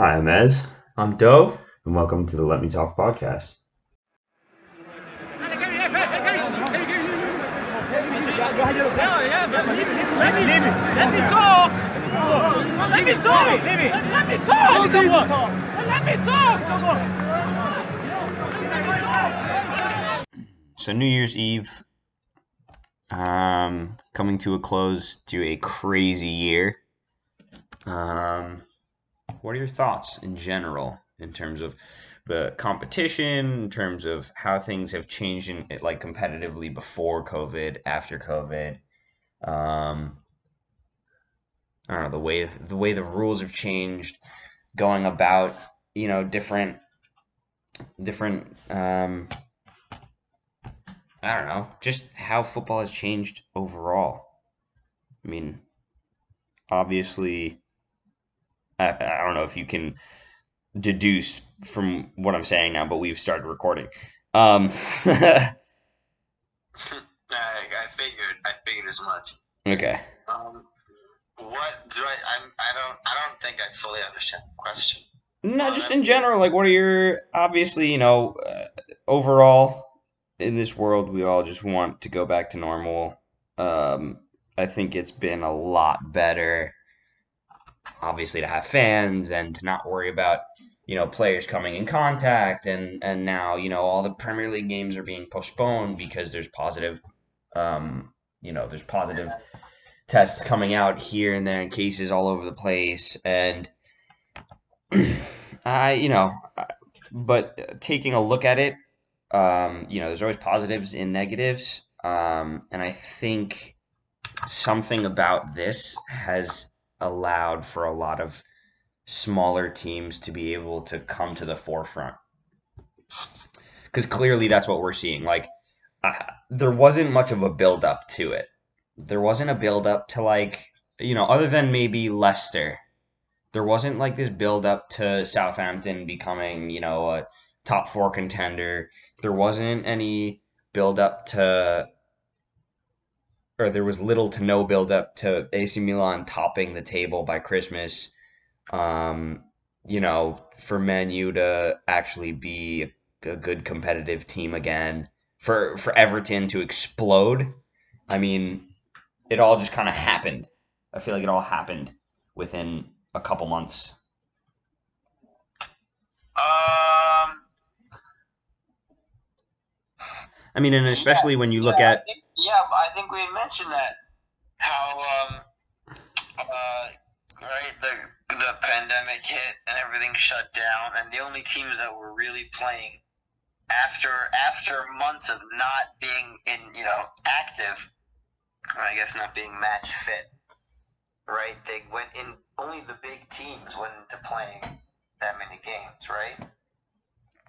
Hi, I'm Ez, I'm Dove. and welcome to the Let Me Talk podcast. Yeah, yeah, let me, let me, let me talk. Let me talk. Let me talk. Let me talk. So, New Year's Eve, um, coming to a close to a crazy year. Um, what are your thoughts in general in terms of the competition, in terms of how things have changed in like competitively before COVID, after COVID? Um, I don't know the way the way the rules have changed, going about you know different different um, I don't know, just how football has changed overall. I mean, obviously, I, I don't know if you can deduce from what I'm saying now, but we've started recording. Um, I, I figured. I figured as much. okay. Um, what do I? I'm. I don't. I don't think I fully understand the question. No, just in general, like, what are your obviously, you know, uh, overall in this world, we all just want to go back to normal. Um, I think it's been a lot better, obviously, to have fans and to not worry about, you know, players coming in contact. And, and now, you know, all the Premier League games are being postponed because there's positive, um, you know, there's positive tests coming out here and there and cases all over the place. And, I, you know, but taking a look at it, um, you know, there's always positives and negatives. Um, and I think something about this has allowed for a lot of smaller teams to be able to come to the forefront. Because clearly that's what we're seeing. Like, uh, there wasn't much of a build up to it. There wasn't a build up to, like, you know, other than maybe Leicester there wasn't like this build up to Southampton becoming, you know, a top four contender. There wasn't any build up to, or there was little to no build up to AC Milan topping the table by Christmas. Um, you know, for Man U to actually be a good competitive team again, for for Everton to explode. I mean, it all just kind of happened. I feel like it all happened within a couple months? Um. I mean, and especially when you look yeah, at yeah, I think we mentioned that how um uh right the the pandemic hit and everything shut down and the only teams that were really playing after after months of not being in you know active I guess not being match fit right they went in only the big teams went into playing that many games right?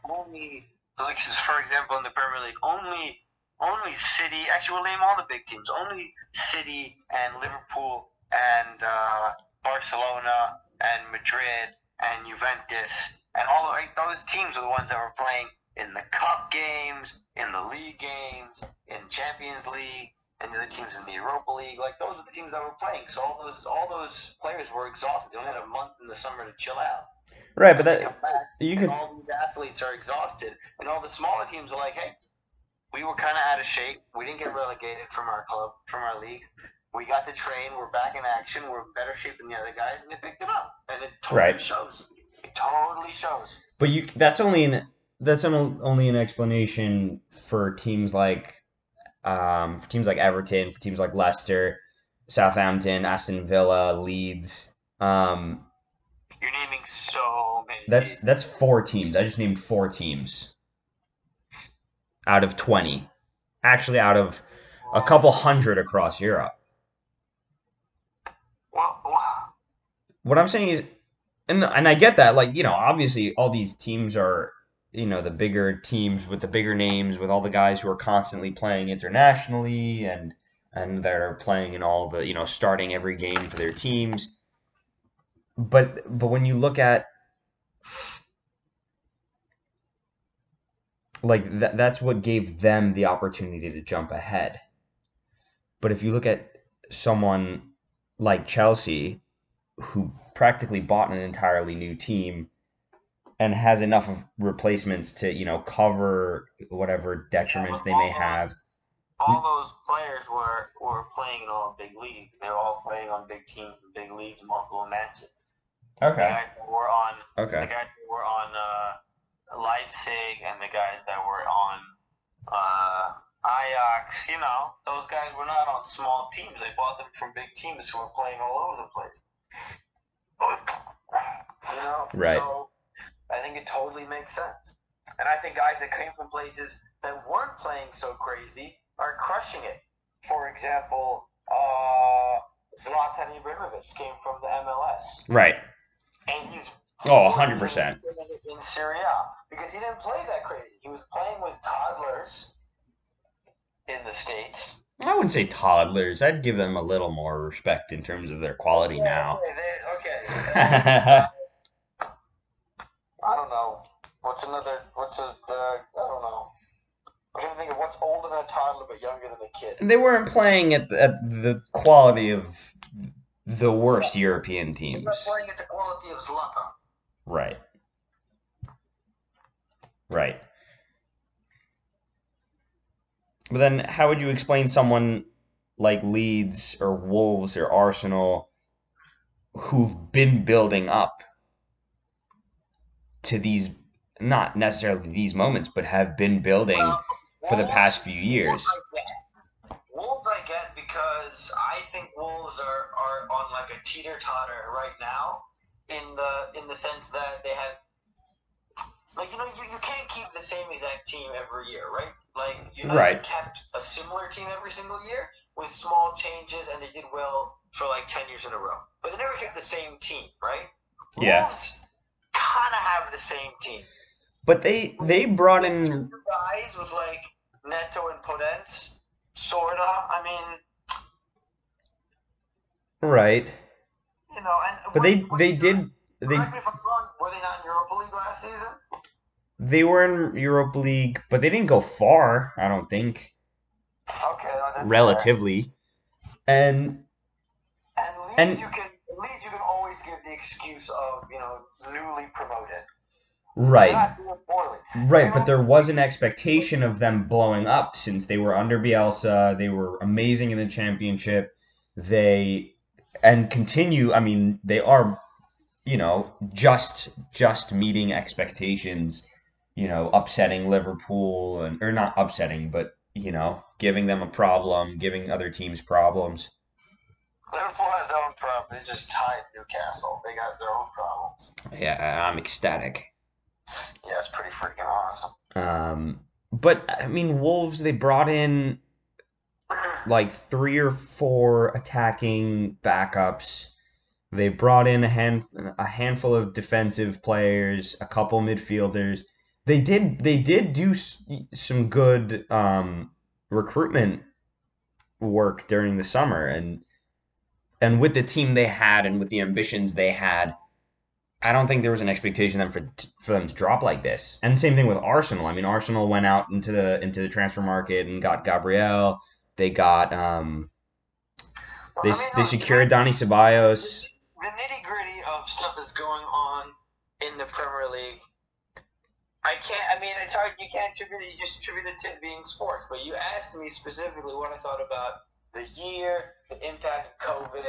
Only like for example in the Premier League only only City actually we'll name all the big teams only City and Liverpool and uh, Barcelona and Madrid and Juventus and all the, those teams are the ones that were playing in the cup games, in the league games, in Champions League, and the other teams in the Europa League. Like those are the teams that were playing. So all those all those players were exhausted. They only had a month in the summer to chill out. right, but that back, you could all these athletes are exhausted, and all the smaller teams are like, hey, we were kind of out of shape. We didn't get relegated from our club, from our league. We got to train. We're back in action. We're in better shape than the other guys, and they picked it up. And it totally Right. shows. It totally shows. But you that's only an that's an, only an explanation for teams like um, for teams like Everton, for teams like Leicester, Southampton, Aston Villa, Leeds. Um, You're naming so many. that's that's four teams. I just named four teams out of twenty. Actually, out of a couple hundred across Europe. What I'm saying is, and and I get that, like you know, obviously all these teams are, you know, the bigger teams with the bigger names, with all the guys who are constantly playing internationally and and they're playing in all the, you know, starting every game for their teams. But but when you look at like that, that's what gave them the opportunity to jump ahead. But if you look at someone like Chelsea, who practically bought an entirely new team and has enough of replacements to you know cover whatever detriments they may have. All those players were were playing in all big leagues. They were all playing on big teams in big leagues, multiple matches. The Okay. guys were on the Okay. guys that were on uh, Leipzig and the guys that were on uh, Ajax, you know, those guys were not on small teams. They bought them from big teams who were playing all over the place. You know, Right. So I think it totally makes sense. And I think guys that came from places that weren't playing so crazy are crushing it. For example, uh, Zlatan Ibrahimovic came from the MLS Right. and he's Oh, 100%. in Serie A because he didn't play that crazy. He was playing with toddlers in the states. I wouldn't say toddlers. I'd give them a little more respect in terms of their quality now. Okay, they- okay. I don't know. What's another? What's a? Uh, I don't know. I'm trying to think of what's older than a toddler but younger than a kid. they weren't playing at, at the quality of the worst European They're teams. playing at the quality of Zlatan. Right. Right. But then, how would you explain someone like Leeds or Wolves or Arsenal who've been building up to these, not necessarily these moments, but have been building Well, for the past few years? Wolves I get. Wolves I get because I think Wolves are, are on like a teeter totter right now, in the in the sense that they have, like you know you, you can't keep the same exact team every year, right? Like United Right. kept a similar team every single year with small changes, and they did well for like ten years in a row. But they never kept the same team, right? Yeah. Wolves kind of have the same team. But they they brought in Two guys with like Neto and Podence, sorta. I mean, right, you know, and but they they did they Correct me if I'm wrong. Were they not in Europa League last season? they were in Europa League, but they didn't go far. I don't think Okay, relatively, and fair. And Leeds, and- you can Leeds, you can always give the excuse of you know newly promoted. Right. not doing poorly. Right, but there was an expectation of them blowing up since they were under Bielsa. They were amazing in the championship. They and continue. I mean, they are, you know, just just meeting expectations. You know, upsetting Liverpool and or not upsetting, but you know, giving them a problem, giving other teams problems. Liverpool has their own problem. They just tied Newcastle. They got their own problems. Yeah, I'm ecstatic. Yeah, it's pretty freaking awesome. Um, but I mean, Wolves they brought in like three or four attacking backups. They brought in a hand a handful of defensive players, a couple midfielders. They did they did do s- some good um, recruitment work during the summer, and and with the team they had and with the ambitions they had, I don't think there was an expectation them for for them to drop like this. And same thing with Arsenal. I mean, Arsenal went out into the into the transfer market and got Gabriel. They got um Well, they I mean, they secured Dani Ceballos. the nitty gritty of stuff that's going on in the Premier League. I can't. I mean, it's hard. You can't attribute it. You just attribute it to being sports. But you asked me specifically what I thought about the year, the impact of COVID.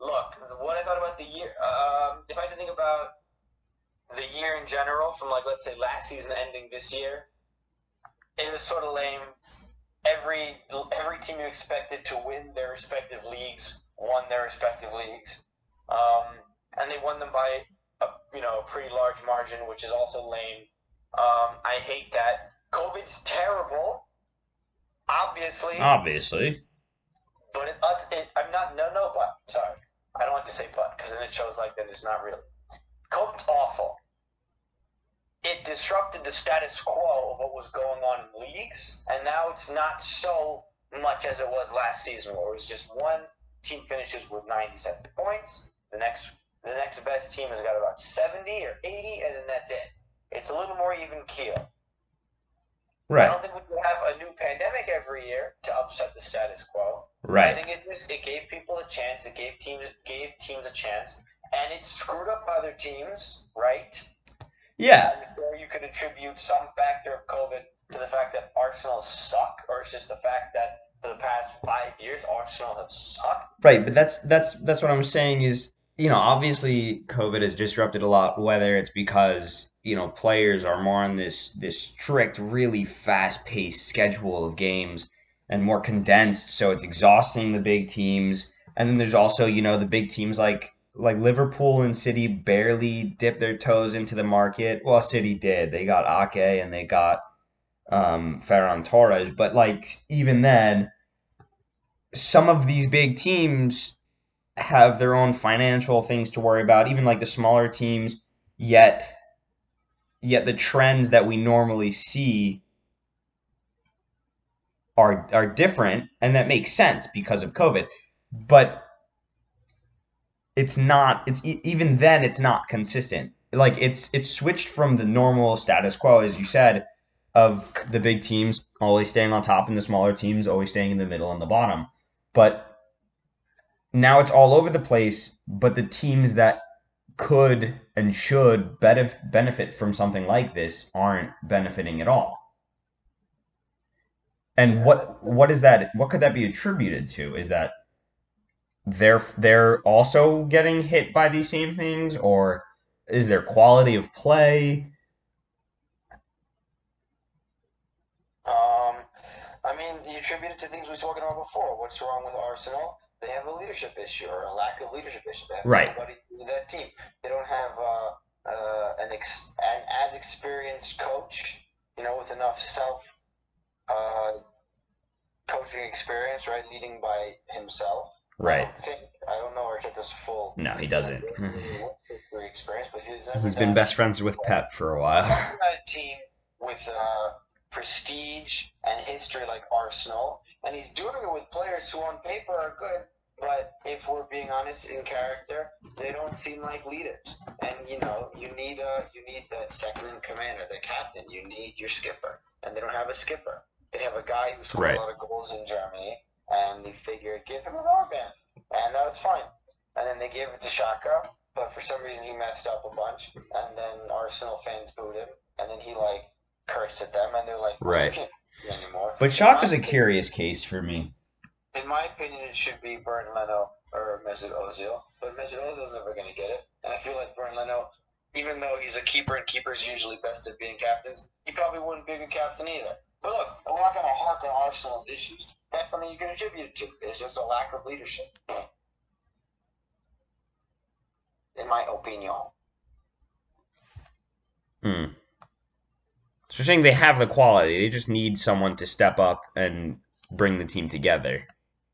Look, what I thought about the year. Um, if I had to think about the year in general, from like let's say last season ending this year, it was sort of lame. Every every team you expected to win their respective leagues won their respective leagues um, and they won them by a you know a pretty large margin, which is also lame. Um, I hate that. COVID's terrible, obviously, Obviously, but it, it, I'm not no no but sorry, I don't like to say but because then it shows like that it's not real. COVID's awful. It disrupted the status quo of what was going on in leagues, and now it's not so much as it was last season, where it was just one team finishes with 97 points. The next the next best team has got about 70 or 80, and then that's it. It's a little more even keel. Right. I don't think we could have a new pandemic every year to upset the status quo. Right. I think it just it gave people a chance. It gave teams gave teams a chance, and it screwed up other teams, right? Yeah. Or you could attribute some factor of COVID to the fact that Arsenal suck, or it's just the fact that for the past five years Arsenal have sucked. Right, but that's that's that's what I'm saying is, you know, obviously COVID has disrupted a lot, whether it's because, you know, players are more on this this strict, really fast-paced schedule of games and more condensed, so it's exhausting the big teams. And then there's also, you know, the big teams like like Liverpool and City barely dipped their toes into the market. Well, City did. They got Ake and they got um, Ferran Torres, but like even then, some of these big teams have their own financial things to worry about. Even like the smaller teams, yet yet the trends that we normally see are are different, and that makes sense because of COVID. But it's not it's even then it's not consistent. Like it's it's switched from the normal status quo as you said of the big teams always staying on top and the smaller teams always staying in the middle and the bottom. But now it's all over the place but the teams that could and should benef- benefit from something like this aren't benefiting at all. And what what is that what could that be attributed to is that they're they're also getting hit by these same things, or is their quality of play? Um, I mean, you attribute it to things we were talking about before. What's wrong with Arsenal? They have a leadership issue or a lack of leadership issue. They Right. in that team. They don't have uh, uh, an, ex- an as experienced coach, you know, with enough self uh, coaching experience, right, leading by himself. I Right. don't think I don't know Arteta's full No, he doesn't. experience, but he's never He's been best friends with Pep for a while. Talking a team with uh, prestige and history like Arsenal, and he's doing it with players who on paper are good, but if we're being honest in character, they don't seem like leaders. And you know, you need a you need the second in command or the captain. You need your skipper, and they don't have a skipper. They have a guy who scored Right. a lot of goals in Germany, and they figured give him an armband, and that was fine. And then they gave it to Xhaka, but for some reason he messed up a bunch, and then Arsenal fans booed him, and then he like cursed at them, and they're like, Right. you can't do it anymore. But Xhaka's a curious case for me. In my opinion, it should be Bernd Leno or Mesut Ozil, but Mesut Ozil's never going to get it, and I feel like Bernd Leno, even though he's a keeper and keepers usually best at being captains, he probably wouldn't be a good captain either. But look, we're not going to hark on Arsenal's issues. That's something you can attribute it to. It's just a lack of leadership. In my opinion. Hmm. So you're saying they have the quality, they just need someone to step up and bring the team together.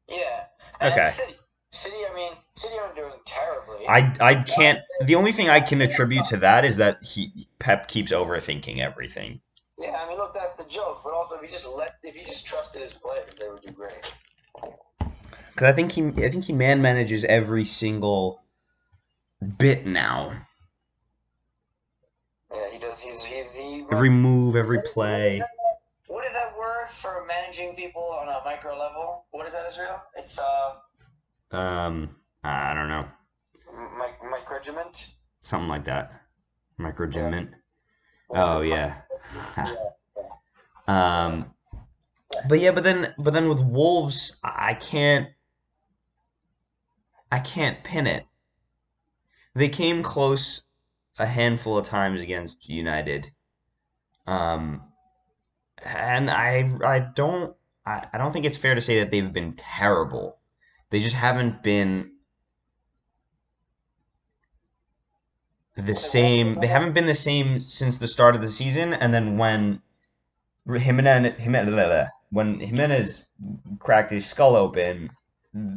Yeah. And Okay. City, City, I mean, City aren't doing terribly. I I can't. The only thing I can attribute to that is that he Pep keeps overthinking everything. Yeah, I mean, look, that's the joke. But also, if he just let, if he just trusted his players, they would do great. Because I think he I think he man manages every single bit now. Yeah, he does. He's he's he. Every move, every play. What is that word for managing people on a micro level? What is that, Israel? It's uh, Um, I don't know, mic microregiment. something like that. Microgyment. Oh yeah. Um, but yeah, but then but then with Wolves, I can't I can't pin it. They came close a handful of times against United. Um, and I I don't I, I don't think it's fair to say that they've been terrible. They just haven't been the same. They haven't been the same since the start of the season. And then when Jimenez, Jimenez when Jimenez cracked his skull open,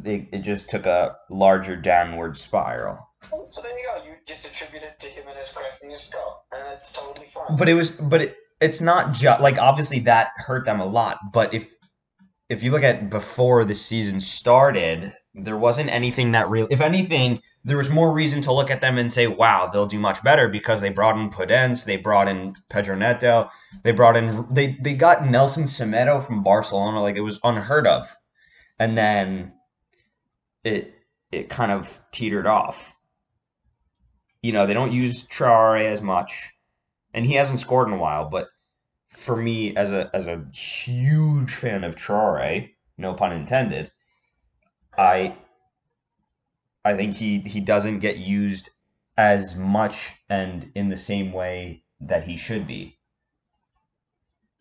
it, it just took a larger downward spiral. Oh, so there you go. You just attribute it to his cracking his skull, and that's totally fine. But it was, but it, it's not just like obviously that hurt them a lot. But if if you look at before the season started, there wasn't anything that real. If anything, there was more reason to look at them and say, "Wow, they'll do much better," because they brought in Podence, they brought in Pedro Neto, they brought in they they got Nelson Semedo from Barcelona, like it was unheard of, and then it it kind of teetered off. you know, they don't use Traore as much, and he hasn't scored in a while. But for me, as a as a huge fan of Traore, no pun intended, I I think he he doesn't get used as much and in the same way that he should be.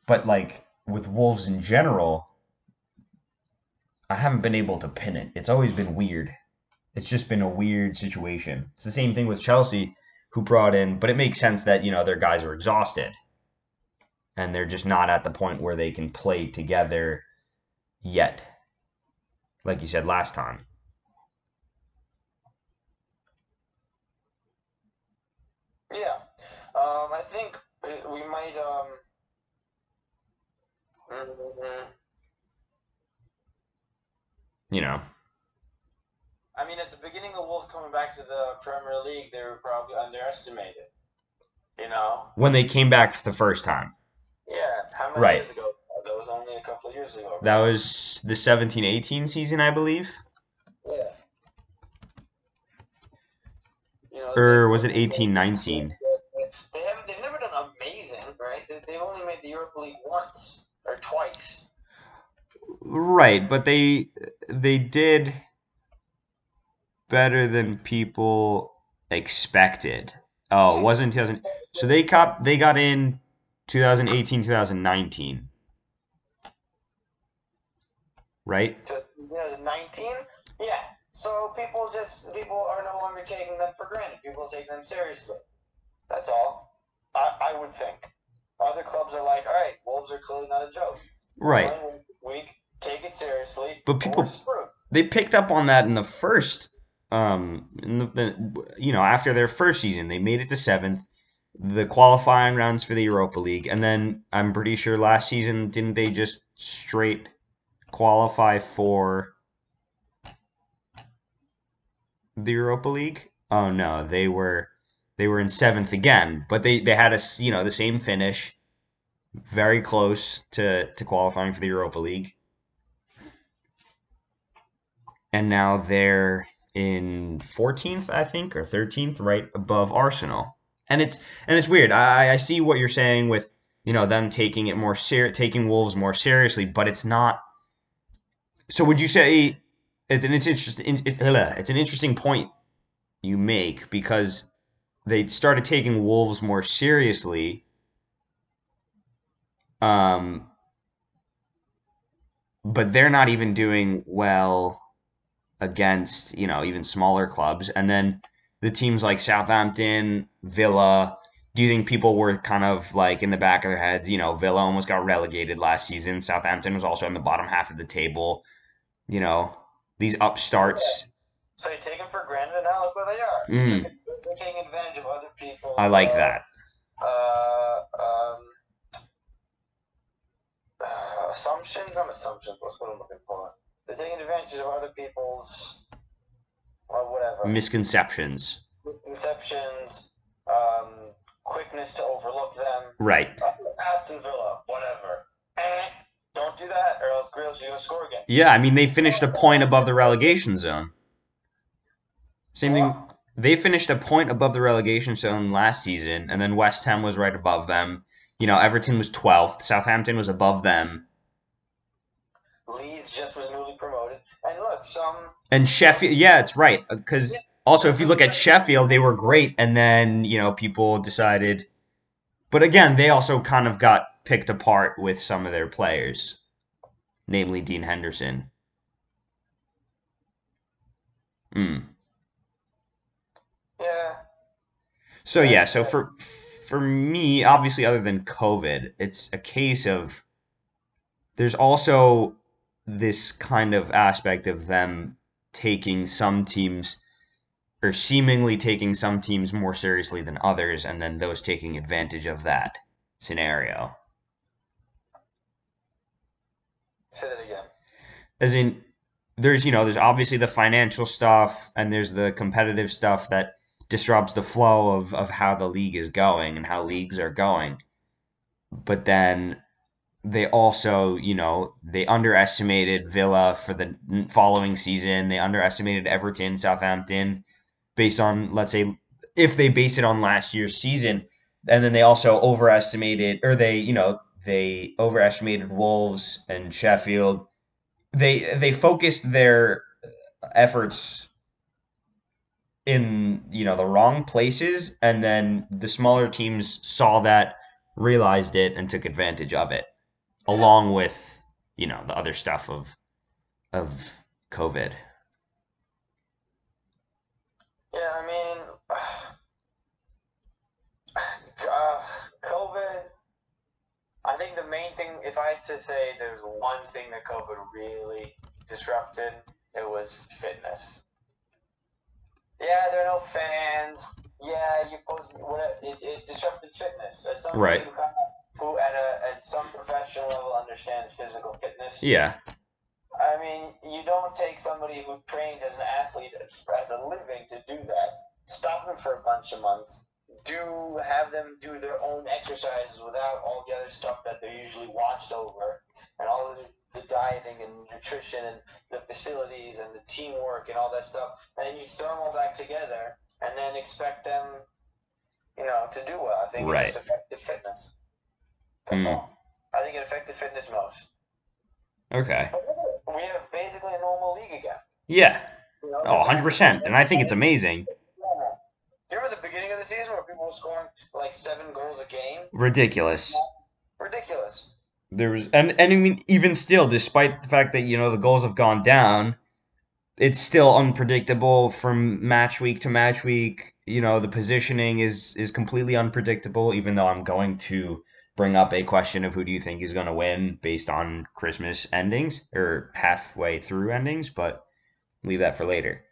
But like with Wolves in general, I haven't been able to pin it. It's always been weird. It's just been a weird situation. It's the same thing with Chelsea, who brought in, but it makes sense that, you know, their guys are exhausted. And they're just not at the point where they can play together yet. Like you said last time. Yeah. Um, I think we might. Um, You know. I mean, at the beginning of Wolves coming back to the Premier League, they were probably underestimated. You know? When they came back the first time. Yeah. How many Right. years ago? That was only a couple of years ago. That was the 17 18 season, I believe. Yeah. You know, Or they- was it 18 19? They haven't. They've never done amazing, right? They, they've only made the Europa League once or twice. Right, but they they did better than people expected. Oh, it wasn't 2000. So they cop they got in 2018 2019. Right? To 2019. Yeah. So people just people are no longer taking them for granted. People take them seriously. That's all. I, I would think. Other clubs are like, all right, Wolves are clearly not a joke. Right. One week, take it seriously. But people- They picked up on that in the first um in the, the you know, after their first season, they made it to 7th. The qualifying rounds for the Europa League and then I'm pretty sure last season didn't they just straight qualify for the Europa League? Oh no, they were they were in seventh again, but they they had a you know the same finish, very close to to qualifying for the Europa League, and now they're in fourteenth, I think, or thirteenth, right above Arsenal. And it's and it's weird. I I see what you're saying with you know them taking it more ser- taking Wolves more seriously, but it's not. So would you say it's an it's interesting it's, an interesting point you make because they started taking wolves more seriously um but they're not even doing well against you know even smaller clubs and then the teams like Southampton, Villa, do you think people were kind of like in the back of their heads, you know, Villa almost got relegated last season. Southampton was also in the bottom half of the table. You know, these upstarts. So you take them for granted, and now look where they are. Mm. They're, taking advantage of other people. I like that. Uh, um, uh, assumptions, not assumptions. What's what I'm looking for? They're taking advantage of other people's, or whatever. Misconceptions. misconceptions, um, quickness to overlook them. Right. Oh, Aston Villa, whatever. Eh, don't do that, or else is going to score against you. Yeah, I mean they finished a point above the relegation zone. Same thing. They finished a point above the relegation zone last season, and then West Ham was right above them. You know, Everton was 12th, Southampton was above them, Leeds just was newly promoted. And look, some and Sheffield. Yeah, it's right. Because also, if you look at Sheffield, they were great, and then you know people decided. But again, they also kind of got picked apart with some of their players, namely Dean Henderson. Hmm. yeah, So yeah, so for for me, obviously other than COVID, it's a case of there's also this kind of aspect of them taking some teams or seemingly taking some teams more seriously than others and then those taking advantage of that scenario. Say that again. As in there's you know, there's obviously the financial stuff and there's the competitive stuff that disrupts the flow of, of how the league is going and how leagues are going. But then they also, you know, they underestimated Villa for the following season. They underestimated Everton, Southampton, based on, let's say, if they base it on last year's season, and then they also overestimated, or they, you know, they overestimated Wolves and Sheffield. They they focused their efforts in you know the wrong places, and then the smaller teams saw that, realized it, and took advantage of it, along with you know the other stuff of of COVID. Yeah, I mean, uh, COVID. I think the main thing, if I had to say, there's one thing that COVID really disrupted, it was fitness. Yeah, there are no fans. Yeah, you post whatever. It, it disrupted fitness. As somebody Right. who, kind of, who at a at some professional level understands physical fitness. Yeah, I mean, you don't take somebody who trained as an athlete as a living to do that. Stop them for a bunch of months. Do have them do their own exercises without all the other stuff that they're usually watched over, and all the, the dieting and nutrition and the facilities and the teamwork and all that stuff. And then you throw them all back together, and then expect them, you know, to do well. I think Right. it just affected fitness. That's Hmm. all. I think it affected fitness most. okay. But look at it. We have basically a normal league again. Yeah. You know, Oh, 100%. And I think it's amazing. Normal. Do you remember the beginning of the season where people were scoring like seven goals a game? Ridiculous. Ridiculous. There was and and I mean even still, despite the fact that you know the goals have gone down, it's still unpredictable from match week to match week. You know the positioning is is completely unpredictable. Even though I'm going to bring up a question of who do you think is going to win based on Christmas endings or halfway through endings, but leave that for later.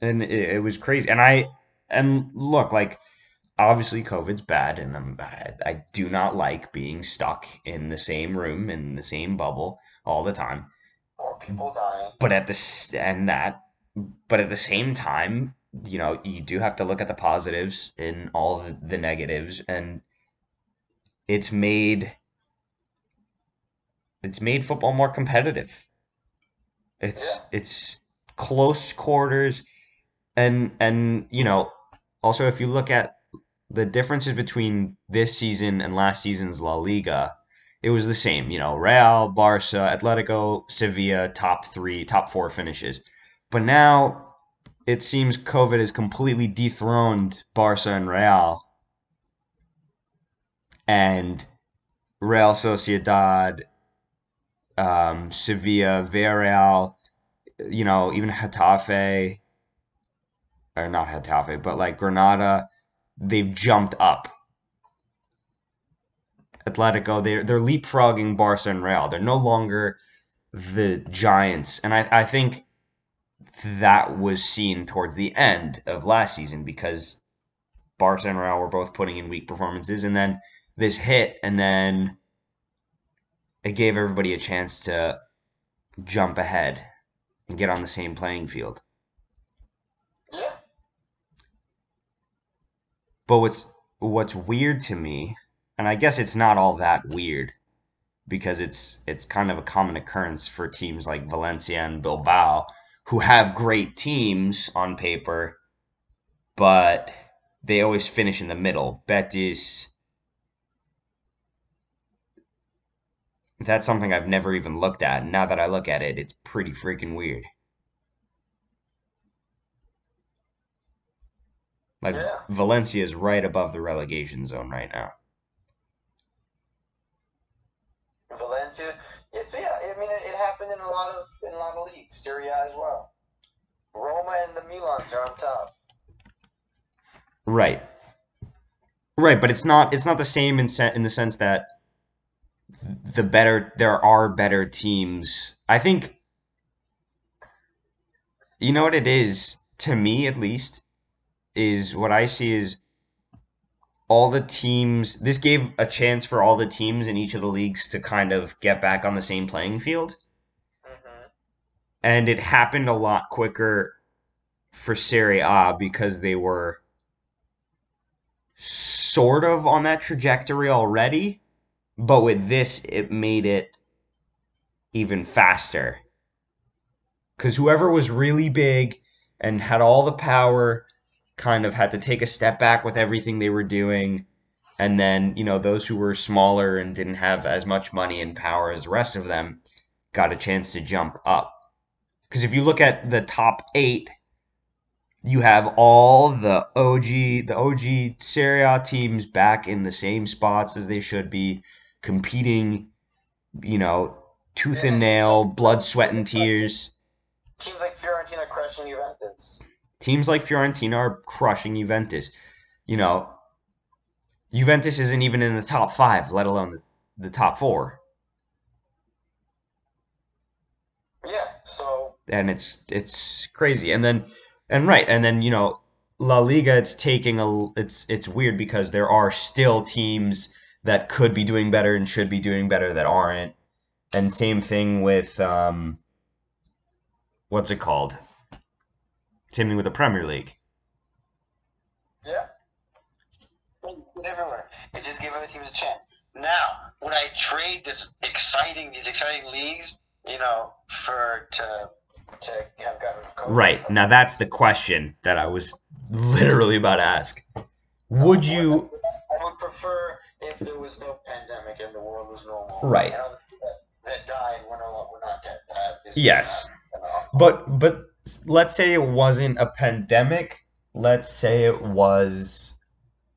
And it, it was crazy, and I and look like obviously COVID's bad, and I'm bad. I do not like being stuck in the same room in the same bubble all the time. More people dying. But at this and that, but at the same time, you know, you do have to look at the positives in all the, the negatives, and it's made it's made football more competitive. It's it's close quarters, and and you know, also if you look at the differences between this season and last season's La Liga, it was the same. You know, Real, Barca, Atletico, Sevilla, top three, top four finishes. But now it seems COVID has completely dethroned Barca and Real. And Real Sociedad, um, Sevilla, Villarreal, you know, even Getafe, or not Getafe, but like Granada, they've jumped up. Atletico, they're they're leapfrogging Barca and Real. They're no longer the giants, and I I think that was seen towards the end of last season because Barca and Real were both putting in weak performances, and then this hit, and then it gave everybody a chance to jump ahead and get on the same playing field. Yeah. But what's what's weird to me, and I guess it's not all that weird because it's it's kind of a common occurrence for teams like Valencia and Bilbao who have great teams on paper, but they always finish in the middle. Betis That's something I've never even looked at. Now that I look at it, it's pretty freaking weird. Like Yeah. Valencia is right above the relegation zone right now. Valencia. Yeah, so yeah, I mean, it, it happened in a lot of in a lot of leagues. Serie A as well. Roma and the Milans are on top. Right. Right, but it's not it's not the same in se- in the sense that the better there are better teams. I think you know what it is to me at least is what I see is all the teams this gave a chance for all the teams in each of the leagues to kind of get back on the same playing field hmm and it happened a lot quicker for Serie A because they were sort of on that trajectory already, but with this, it made it even faster. Because whoever was really big and had all the power kind of had to take a step back with everything they were doing. And then, you know, those who were smaller and didn't have as much money and power as the rest of them got a chance to jump up. Because if you look at the top eight, you have all the OG, the OG Serie A teams back in the same spots as they should be, competing, you know, tooth and nail, blood, sweat, and tears. Teams like Fiorentina crushing Juventus. Teams like Fiorentina are crushing Juventus. You know, Juventus isn't even in the top five, let alone the, the top four. Yeah, so And it's it's crazy. And then and right, and then you know, La Liga it's taking a it's it's weird because there are still teams that could be doing better and should be doing better that aren't. And same thing with um what's it called? Same thing with the Premier League. yeah. Everywhere. It just gave other teams a chance. Now, would I trade this exciting these exciting leagues, you know, for to to have gotten COVID? Right. Now that's the question that I was literally about to ask. Would you I would prefer if there was no pandemic and the world was normal. Right. Other people that, that died were no were not dead. That Yes. not- not- But but let's say it wasn't a pandemic. Let's say it was,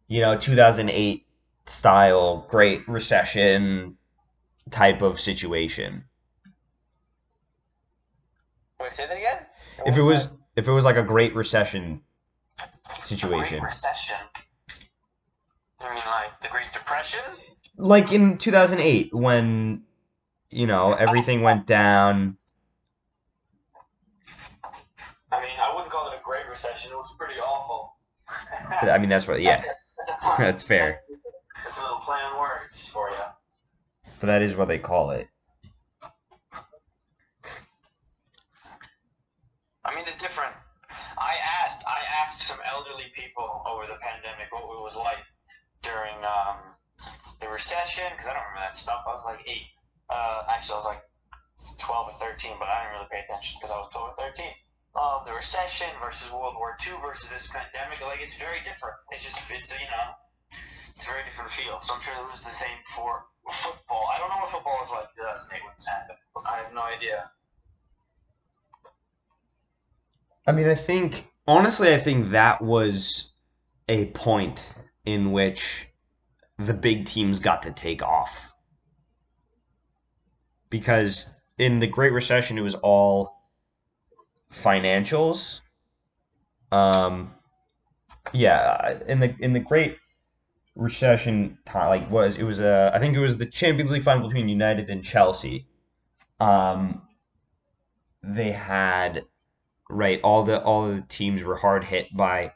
you know, 2008 style Great Recession type of situation. Wait, say that again. If it was that? if it was like a Great Recession situation. Great recession. You mean like the Great Depression? like in 2008 when you know everything went down. I mean, I wouldn't call it a Great Recession. It was pretty awful. I mean that's what yeah, that's fair. It's a little play on words for you. But that is what they call it. I mean, it's different. I asked, I asked some elderly people over the pandemic what it was like during um, the recession, because I don't remember that stuff. I was like eight. Uh, actually, I was like 12 or 13, but I didn't really pay attention because I was 12 or 13. Um, the recession versus World War II versus this pandemic, like it's very different. It's just, it's you know, it's a very different feel. So I'm sure it was the same for football. I don't know what football is like. That's Snake when this happened. I have no idea. I mean, I think honestly, I think that was a point in which the big teams got to take off. Because in the Great Recession, it was all financials. Um, yeah, in the in the Great Recession time, like was it was uh, I think it was the Champions League final between United and Chelsea. Um, they had right all the all the teams were hard hit by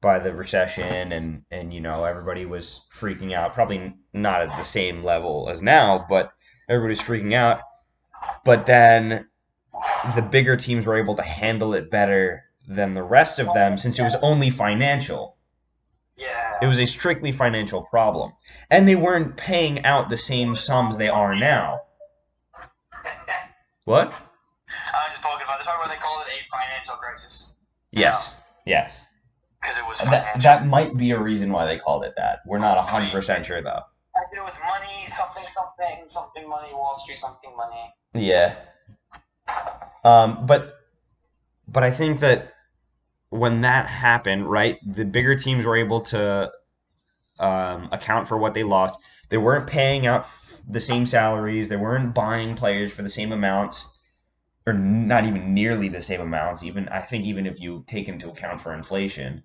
by the recession and and you know everybody was freaking out probably not as the same level as now but everybody's freaking out but then the bigger teams were able to handle it better than the rest of them since it was only financial Yeah. it was a strictly financial problem and they weren't paying out the same sums they are now what I'm just poking about. That's why they call it a financial crisis yes yes because it was that financial. that might be a reason why they called it that we're not 100% sure though I do with money, something, something, something, money, Wall Street, something, money. Yeah. Um, but but I think that when that happened, right, the bigger teams were able to um, account for what they lost. They weren't paying out f- the same salaries. They weren't buying players for the same amounts, or not even nearly the same amounts. Even I think even if you take into account for inflation.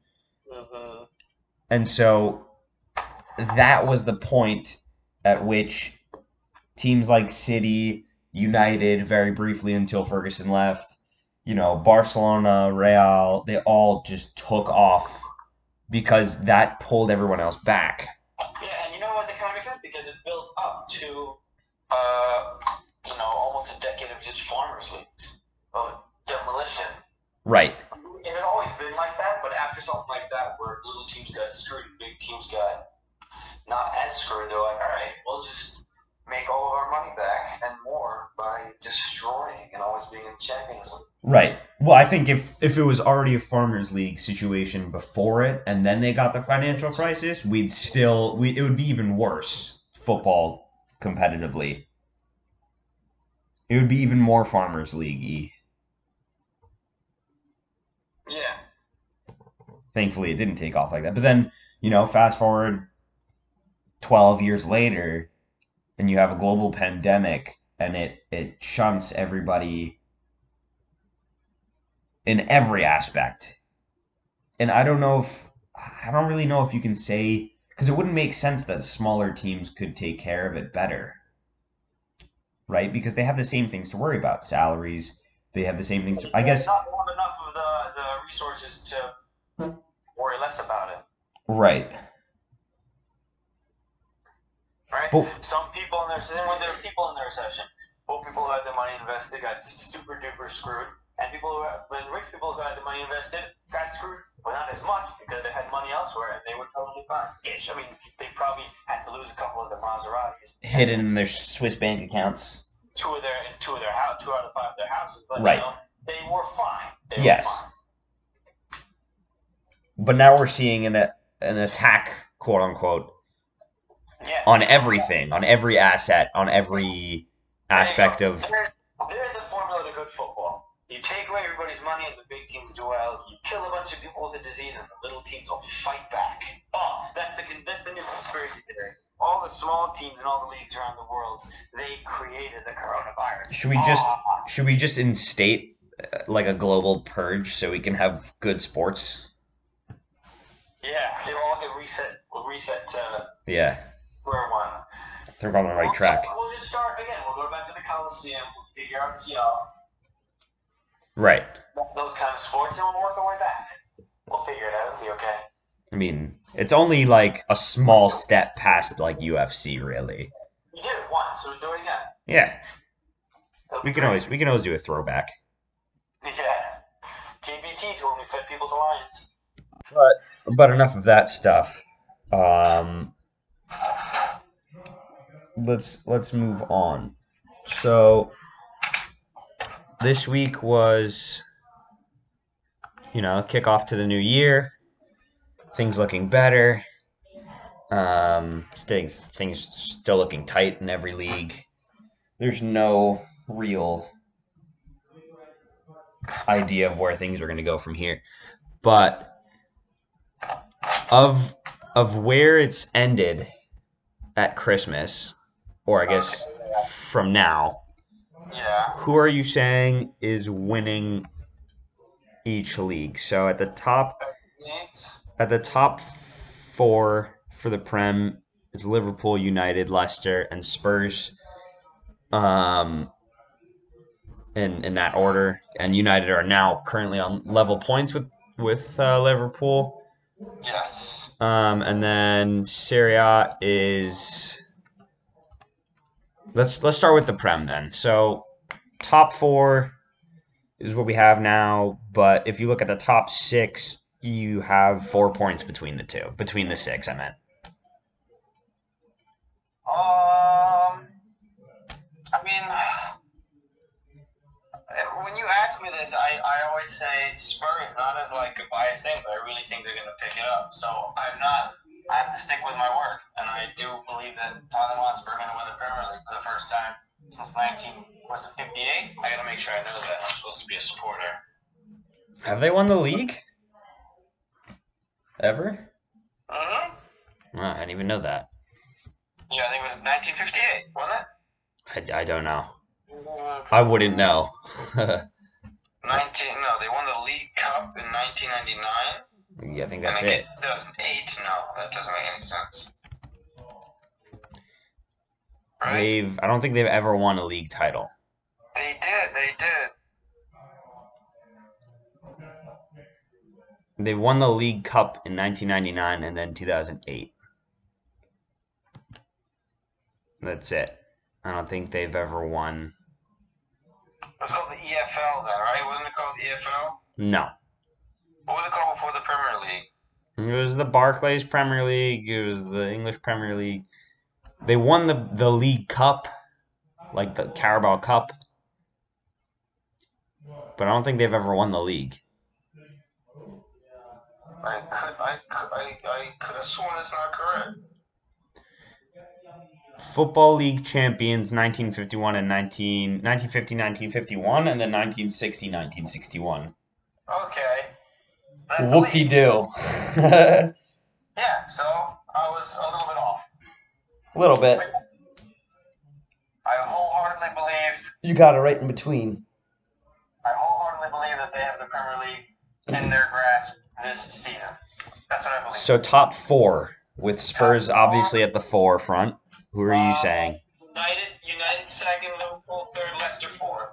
Mm-hmm. And so that was the point at which teams like City, United, very briefly until Ferguson left, you know, Barcelona, Real, they all just took off because that pulled everyone else back. Yeah, and you know what? That kind of makes sense because it built up to, uh, you know, almost a decade of just farmers leagues of demolition. Right. It had always been like that, but after something like that, where little teams got screwed, big teams got not as screwed, they're like, all right, we'll just make all of our money back and more by destroying and always being in Champions League. Right. Well, I think if if it was already a farmers league situation before it, and then they got the financial crisis, we'd still we it would be even worse football competitively. It would be even more farmers league. Yeah. Thankfully, it didn't take off like that. But then you know, fast forward twelve years later, and you have a global pandemic, and it it shunts everybody in every aspect. And I don't know if I don't really know if you can say because it wouldn't make sense that smaller teams could take care of it better. Right? Because they have the same things to worry about, salaries, they have the same things to, I guess not enough of the, the resources to worry less about it. right. Right? But- Some people in their when there are people in the recession, poor people who had their money invested got super duper screwed, and people who had, when rich people who had the money invested got screwed, but not as much because they had money elsewhere and they were totally fine. Ish. I mean, they probably had to lose a couple of their Maseratis, Hidden in their Swiss bank accounts. two of their two of their house, two out of five of their houses, but Right. you know, they were fine. They Yes. Were fine. But now we're seeing an an attack, quote unquote, Yeah. on everything, on every asset, on every aspect of There's, there's the formula to good football. You take away everybody's money and the big teams do well. You kill a bunch of people with a disease and the little teams will fight back. Oh, that's the that's the new conspiracy theory. All the small teams in all the leagues around the world, they created the coronavirus. Should we just Ah, should we just instate uh, like a global purge so we can have good sports? yeah, they all get reset reset to Yeah. They're on the right We'll track. start- We'll just start again. We'll go back to the Coliseum. We'll figure out you know Right. those kind of sports, and we'll work our way back. We'll figure it out. It'll be okay. I mean, it's only like a small step past like UFC, really. You did it once, so we do it again. Yeah, we can great. always we can always do a throwback. Yeah. TBT told me fed people to lions. But but enough of that stuff. Um, let's let's move on. So this week was you know kickoff to the new year. Things looking better. Um, things things still looking tight in every league. There's no real idea of where things are going to go from here, but of of where it's ended at Christmas, or I guess from now, Yeah. who are you saying is winning each league? So at the top at the top four for the Prem is Liverpool, United, Leicester, and Spurs. Um, in in that order, and United are now currently on level points with with uh, Liverpool. Yes. Um, and then Serie A is. Let's let's start with the Prem then. So, top four is what we have now, but if you look at the top six, you have four points between the two, between the six. I meant. Um. I mean, when you ask me this, I, I always say Spurs, not as like a biased thing, but I really think they're to pick it up. So I'm not. I have to stick with my work, and I do believe that Tottenham Hotspur are going to win the Premier League for the first time since 19 was it 58? I got to make sure I know that. I'm supposed to be a supporter. Have they won the league? Ever? Mm-hmm. Oh, I didn't even know that. Yeah, I think it was 1958, wasn't it? I, I don't know. I wouldn't know. 19. No, they won the League Cup in 1999. Yeah, I think that's and it. 2008. No, that doesn't make any sense. Right? They've. I don't think they've ever won a league title. They did. They did. They won the League Cup in 1999 and then 2008. That's it. I don't think they've ever won. It was called the EFL then, right? Wasn't it called the EFL? No. What was it called before the Premier League? It was the Barclays Premier League. It was the English Premier League. They won the the League Cup, like the Carabao Cup, but I don't think they've ever won the league. I could, I, I, I could have sworn that's not correct. Football League champions 1951 and 19, 1950 1951 and then 1960 1961. Okay. Whoop de doo. Yeah, so I was a little bit off. A little bit. I wholeheartedly believe, You got it right in between. I wholeheartedly believe that they have the Premier League in their grasp this season. That's what I believe. So top four with Spurs obviously at the forefront. Who are you Uh, saying? United, United second, Liverpool third, Leicester fourth.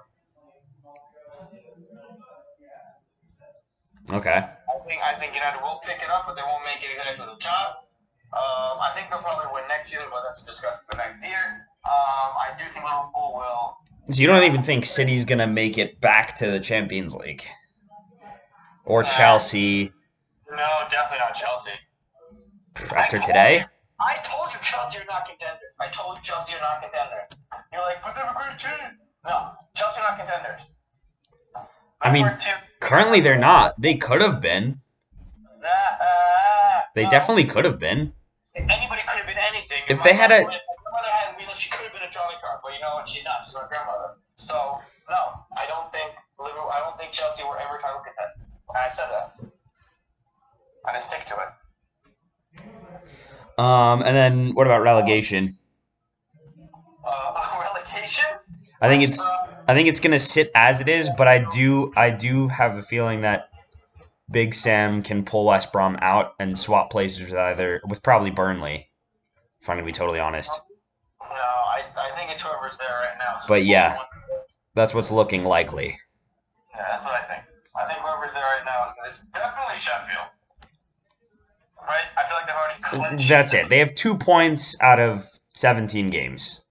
Okay. I think I think United will pick it up, but they won't make it exactly to the top. Um, I think they'll probably win next season, but that's discussed for next year. Um, I do think Liverpool will. So you don't even think City's gonna make it back to the Champions League, or Chelsea No, definitely not Chelsea. after today? I told you Chelsea are not contenders. I told you Chelsea are not contenders. You're like, but they're a great team. No, Chelsea are not contenders. I mean, Currently, they're not. They could have been. They definitely could have been. Anybody could have been anything. If my they had a- my grandmother had me, she could have been a Charlie card, but you know what? She's not. She's my grandmother. So no, I don't think Liverpool. I don't think Chelsea were ever title contenders. I said that. And I stick to it. Um, and then what about relegation? Uh, relegation. I think it's Uh, I think it's gonna sit as it is, but I do I do have a feeling that Big Sam can pull West Brom out and swap places with either with probably Burnley. If I'm gonna be totally honest, no, I, I think it's whoever's there right now. So But yeah. that's what's looking likely. Yeah, that's what I think. I think whoever's there right now is going. Definitely Sheffield. Right? I feel like they've already clinched. That's it. They have two points out of 17 games.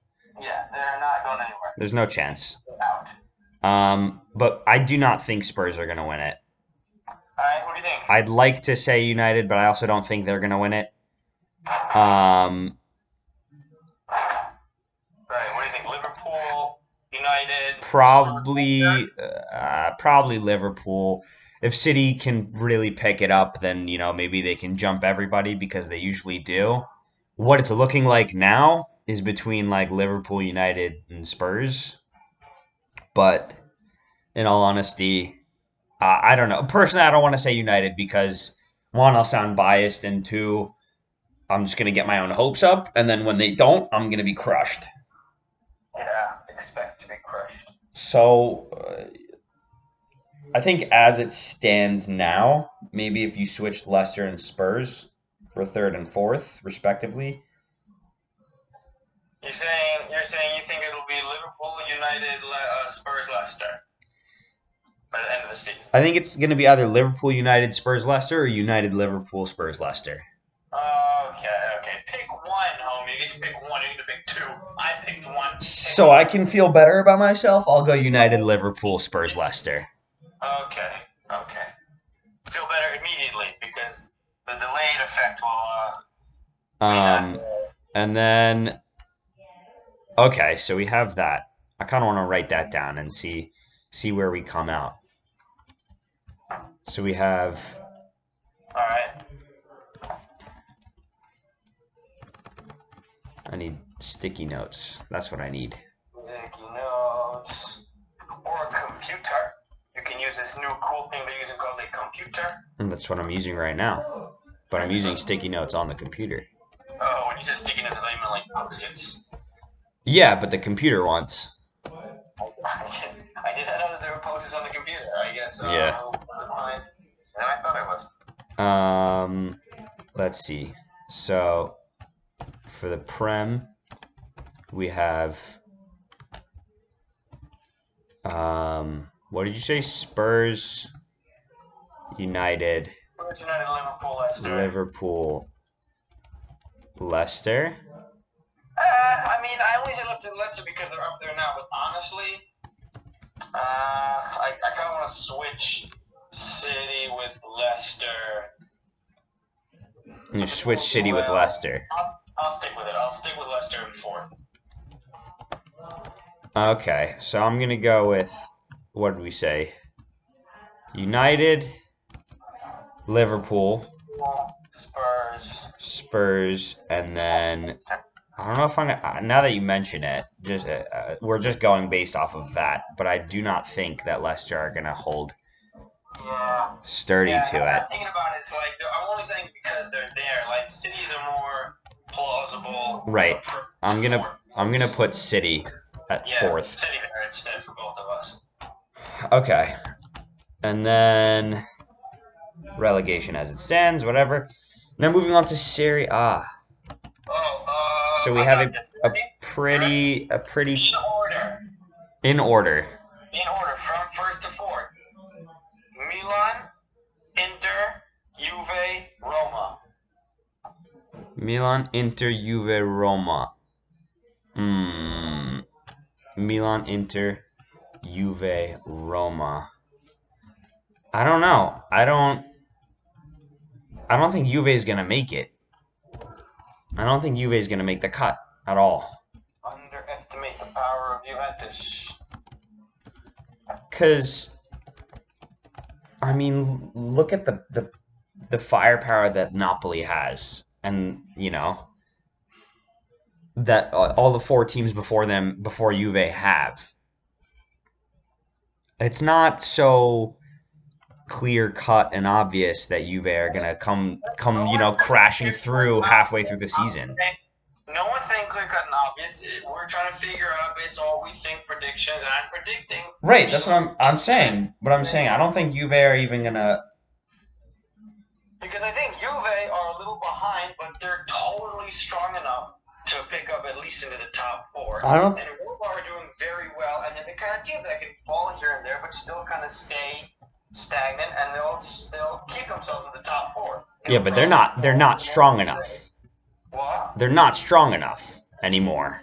Yeah, they're not going anywhere. There's no chance. Out. Um, but I do not think Spurs are gonna win it. Alright, what do you think? I'd like to say United, but I also don't think they're gonna win it. Um, Right, what do you think? Liverpool, United, probably, uh, probably Liverpool. If City can really pick it up, then you know maybe they can jump everybody because they usually do. What it's looking like now is between like Liverpool, United, and Spurs. But in all honesty, uh, I don't know. Personally, I don't want to say United because one, I'll sound biased, and two, I'm just gonna get my own hopes up, and then when they don't, I'm gonna be crushed. Yeah, expect to be crushed. So, uh, I think as it stands now, maybe if you switched Leicester and Spurs for third and fourth, respectively, You're saying you're saying you think it'll be Liverpool, United, Le- uh, Spurs, Leicester by the end of the season. I think it's going to be either Liverpool, United, Spurs, Leicester, or United, Liverpool, Spurs, Leicester. Okay, okay. Pick one, homie. You get to pick one. You get to pick two. I picked one. Pick So I can feel better about myself. I'll go United, Liverpool, Spurs, Leicester. Okay, okay. Feel better immediately because the delayed effect will. Uh, Um, and then, okay, so we have that. I kind of want to write that down and see see where we come out. So we have all right. I need sticky notes. That's what I need. Sticky notes or a computer. You can use this new cool thing they're using called a computer. And that's what I'm using right now. But I'm using sticky notes on the computer. Oh, when you said sticky notes, I thought you meant like post-its. Yeah, but the computer wants. I did, I did not know that there were post-its on the computer. I guess. Uh, Yeah. I was fine. And I thought I was. Um, let's see. So for the prem, we have um, what did you say? Spurs, United, United, Liverpool, Leicester. Liverpool, Leicester. Uh, I mean, I only left to Leicester because they're up there now, but honestly, uh, I, I kind of want to switch City with Leicester. You switch City with Leicester. I'll, I'll stick with it. I'll stick with Leicester Okay, so I'm gonna go with what did we say? United, Liverpool, Spurs. Spurs, and then I don't know if I'm gonna, now that you mention it. Just uh, uh, we're just going based off of that, but I do not think that Leicester are gonna hold Yeah. sturdy yeah, to I'm it. thinking about it. It's like I'm only saying because they're there. Like cities are more plausible. Right. I'm gonna I'm gonna put City at yeah, fourth. City there instead for both of us. Okay. And then relegation as it stands, whatever. Now moving on to Serie A. So we have a, a pretty a pretty In order. in order. In order from first to fourth. Milan, Inter, Juve, Roma. Milan, Inter, Juve, Roma. Hmm. Milan, Inter, Juve, Roma. I don't know. I don't. I don't think Juve is gonna make it. I don't think Juve is gonna make the cut at all. Underestimate the power of Juventus. Cause, I mean, look at the the the firepower that Napoli has, and you know that uh, all the four teams before them before Juve have. It's not so clear cut and obvious that Juve are gonna come come you know crashing through halfway through the season. No one's saying clear cut and obvious. We're trying to figure out based on what we think predictions, and I'm predicting. Right, that's what I'm I'm saying. But I'm saying I don't think Juve are even gonna. Because I think Juve are a little behind, but they're totally strong enough to pick up at least into the top four. I don't. And Roma are doing very well, and they're the kind of team that can fall here and there, but still kind of stay stagnant, and they'll they'll keep themselves in the top four. Yeah, but they're not they're not strong enough. What? They're not strong enough anymore.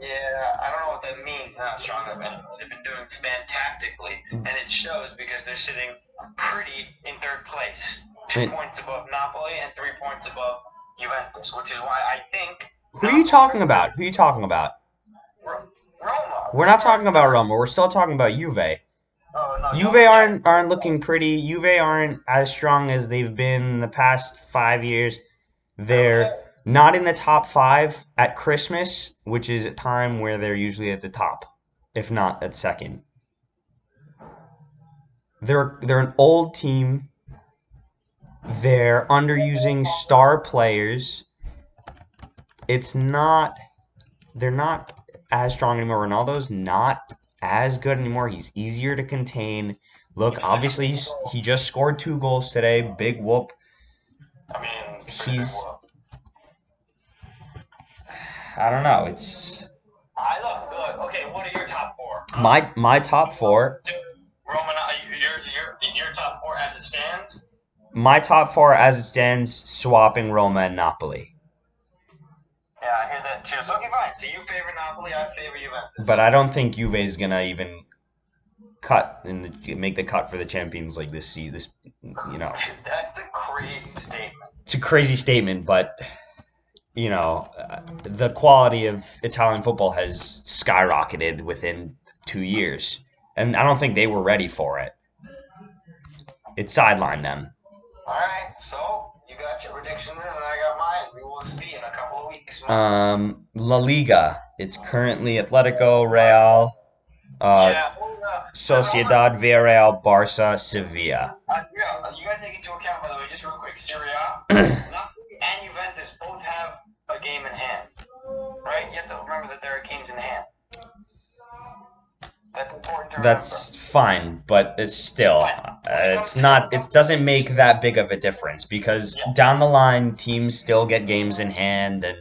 Yeah, I don't know what that means. Not strong enough anymore. They've been doing fantastically, Mm. and it shows because they're sitting pretty in third place, two It- points above Napoli and three points above Juventus, which is why I think Who are you talking about? Who are you talking about? Roma. We're not talking about Roma. We're still talking about Juve. Juve aren't aren't looking pretty. Juve aren't as strong as they've been in the past five years. They're not in the top five at Christmas, which is a time where they're usually at the top, if not at second. They're they're an old team. They're underusing star players. It's not they're not as strong anymore. Ronaldo's not as good anymore. He's easier to contain. Look, obviously he's, he just scored two goals today. Big whoop. I mean, He's- I don't know. It's I look good. Okay, what are your top four? my my top four. Roma, uh, yours, your, is your top four as it stands? My top four as it stands, swapping Roma and Napoli. Yeah, I hear that too. So okay, fine. So you favor Napoli, I favor Juventus. But I don't think Juve is gonna even cut and make the cut for the Champions League this see this. You know, Dude, that's a crazy statement. it's a crazy statement, but you know, the quality of Italian football has skyrocketed within two years, and I don't think they were ready for it. It sidelined them. All right, so you got your predictions, and Um, La Liga. It's currently Atletico, Real, uh, yeah, well, uh, Sociedad, Villarreal, Barca, Sevilla. Uh, yeah, you gotta take into account, by the way, just real quick, Serie A, Napoli and Juventus both have a game in hand, right? You have to remember that there are games in hand. That's important to remember. That's fine, but it's still uh, it's not it doesn't make that big of a difference because down the line teams still get games in hand and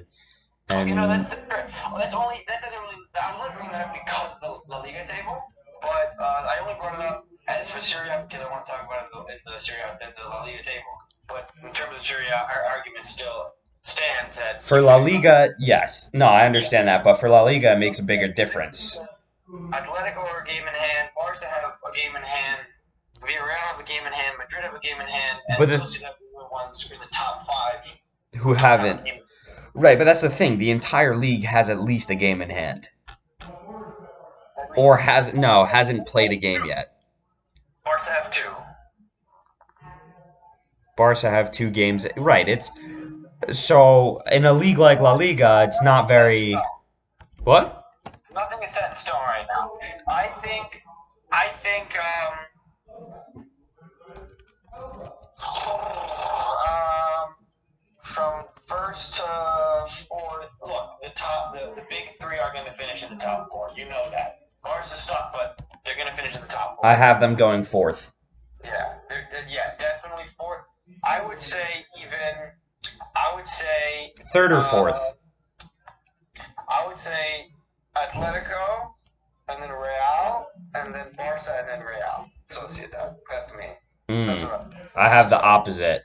you know, that's and different. That's only that doesn't really. I'm only bringing that up because of the La Liga table, but uh, I only brought it up for Serie A because I want to talk about it in the, the Serie A in the La Liga table. But in terms of Serie A, our argument still stands that for La Liga, yes. No, I understand that, but for La Liga it makes a bigger difference. Atletico are a game in hand. Barca have a game in hand. Villarreal have a game in hand. Madrid have a game in hand. And But the- Sociedad are the ones in the top five. Who haven't Right, but that's the thing. The entire league has at least a game in hand. or has no hasn't played a game yet. Barca have two. Barca have two games. Right. It's so in a league like La Liga, it's not very. What? Nothing is set in stone right now. I think, I think, um, um, from first to fourth. Look, the top, the, the big three are going to finish in the top four. You know that. Barca suck, but they're going to finish in the top four. I have them going fourth. Yeah, they're, they're- yeah, definitely fourth. I would say even. I would say. Third or uh, fourth. I would say Atletico, and then Real, and then Barca, and then Real. Sociedad. That's me. That's Mm, what I have the opposite.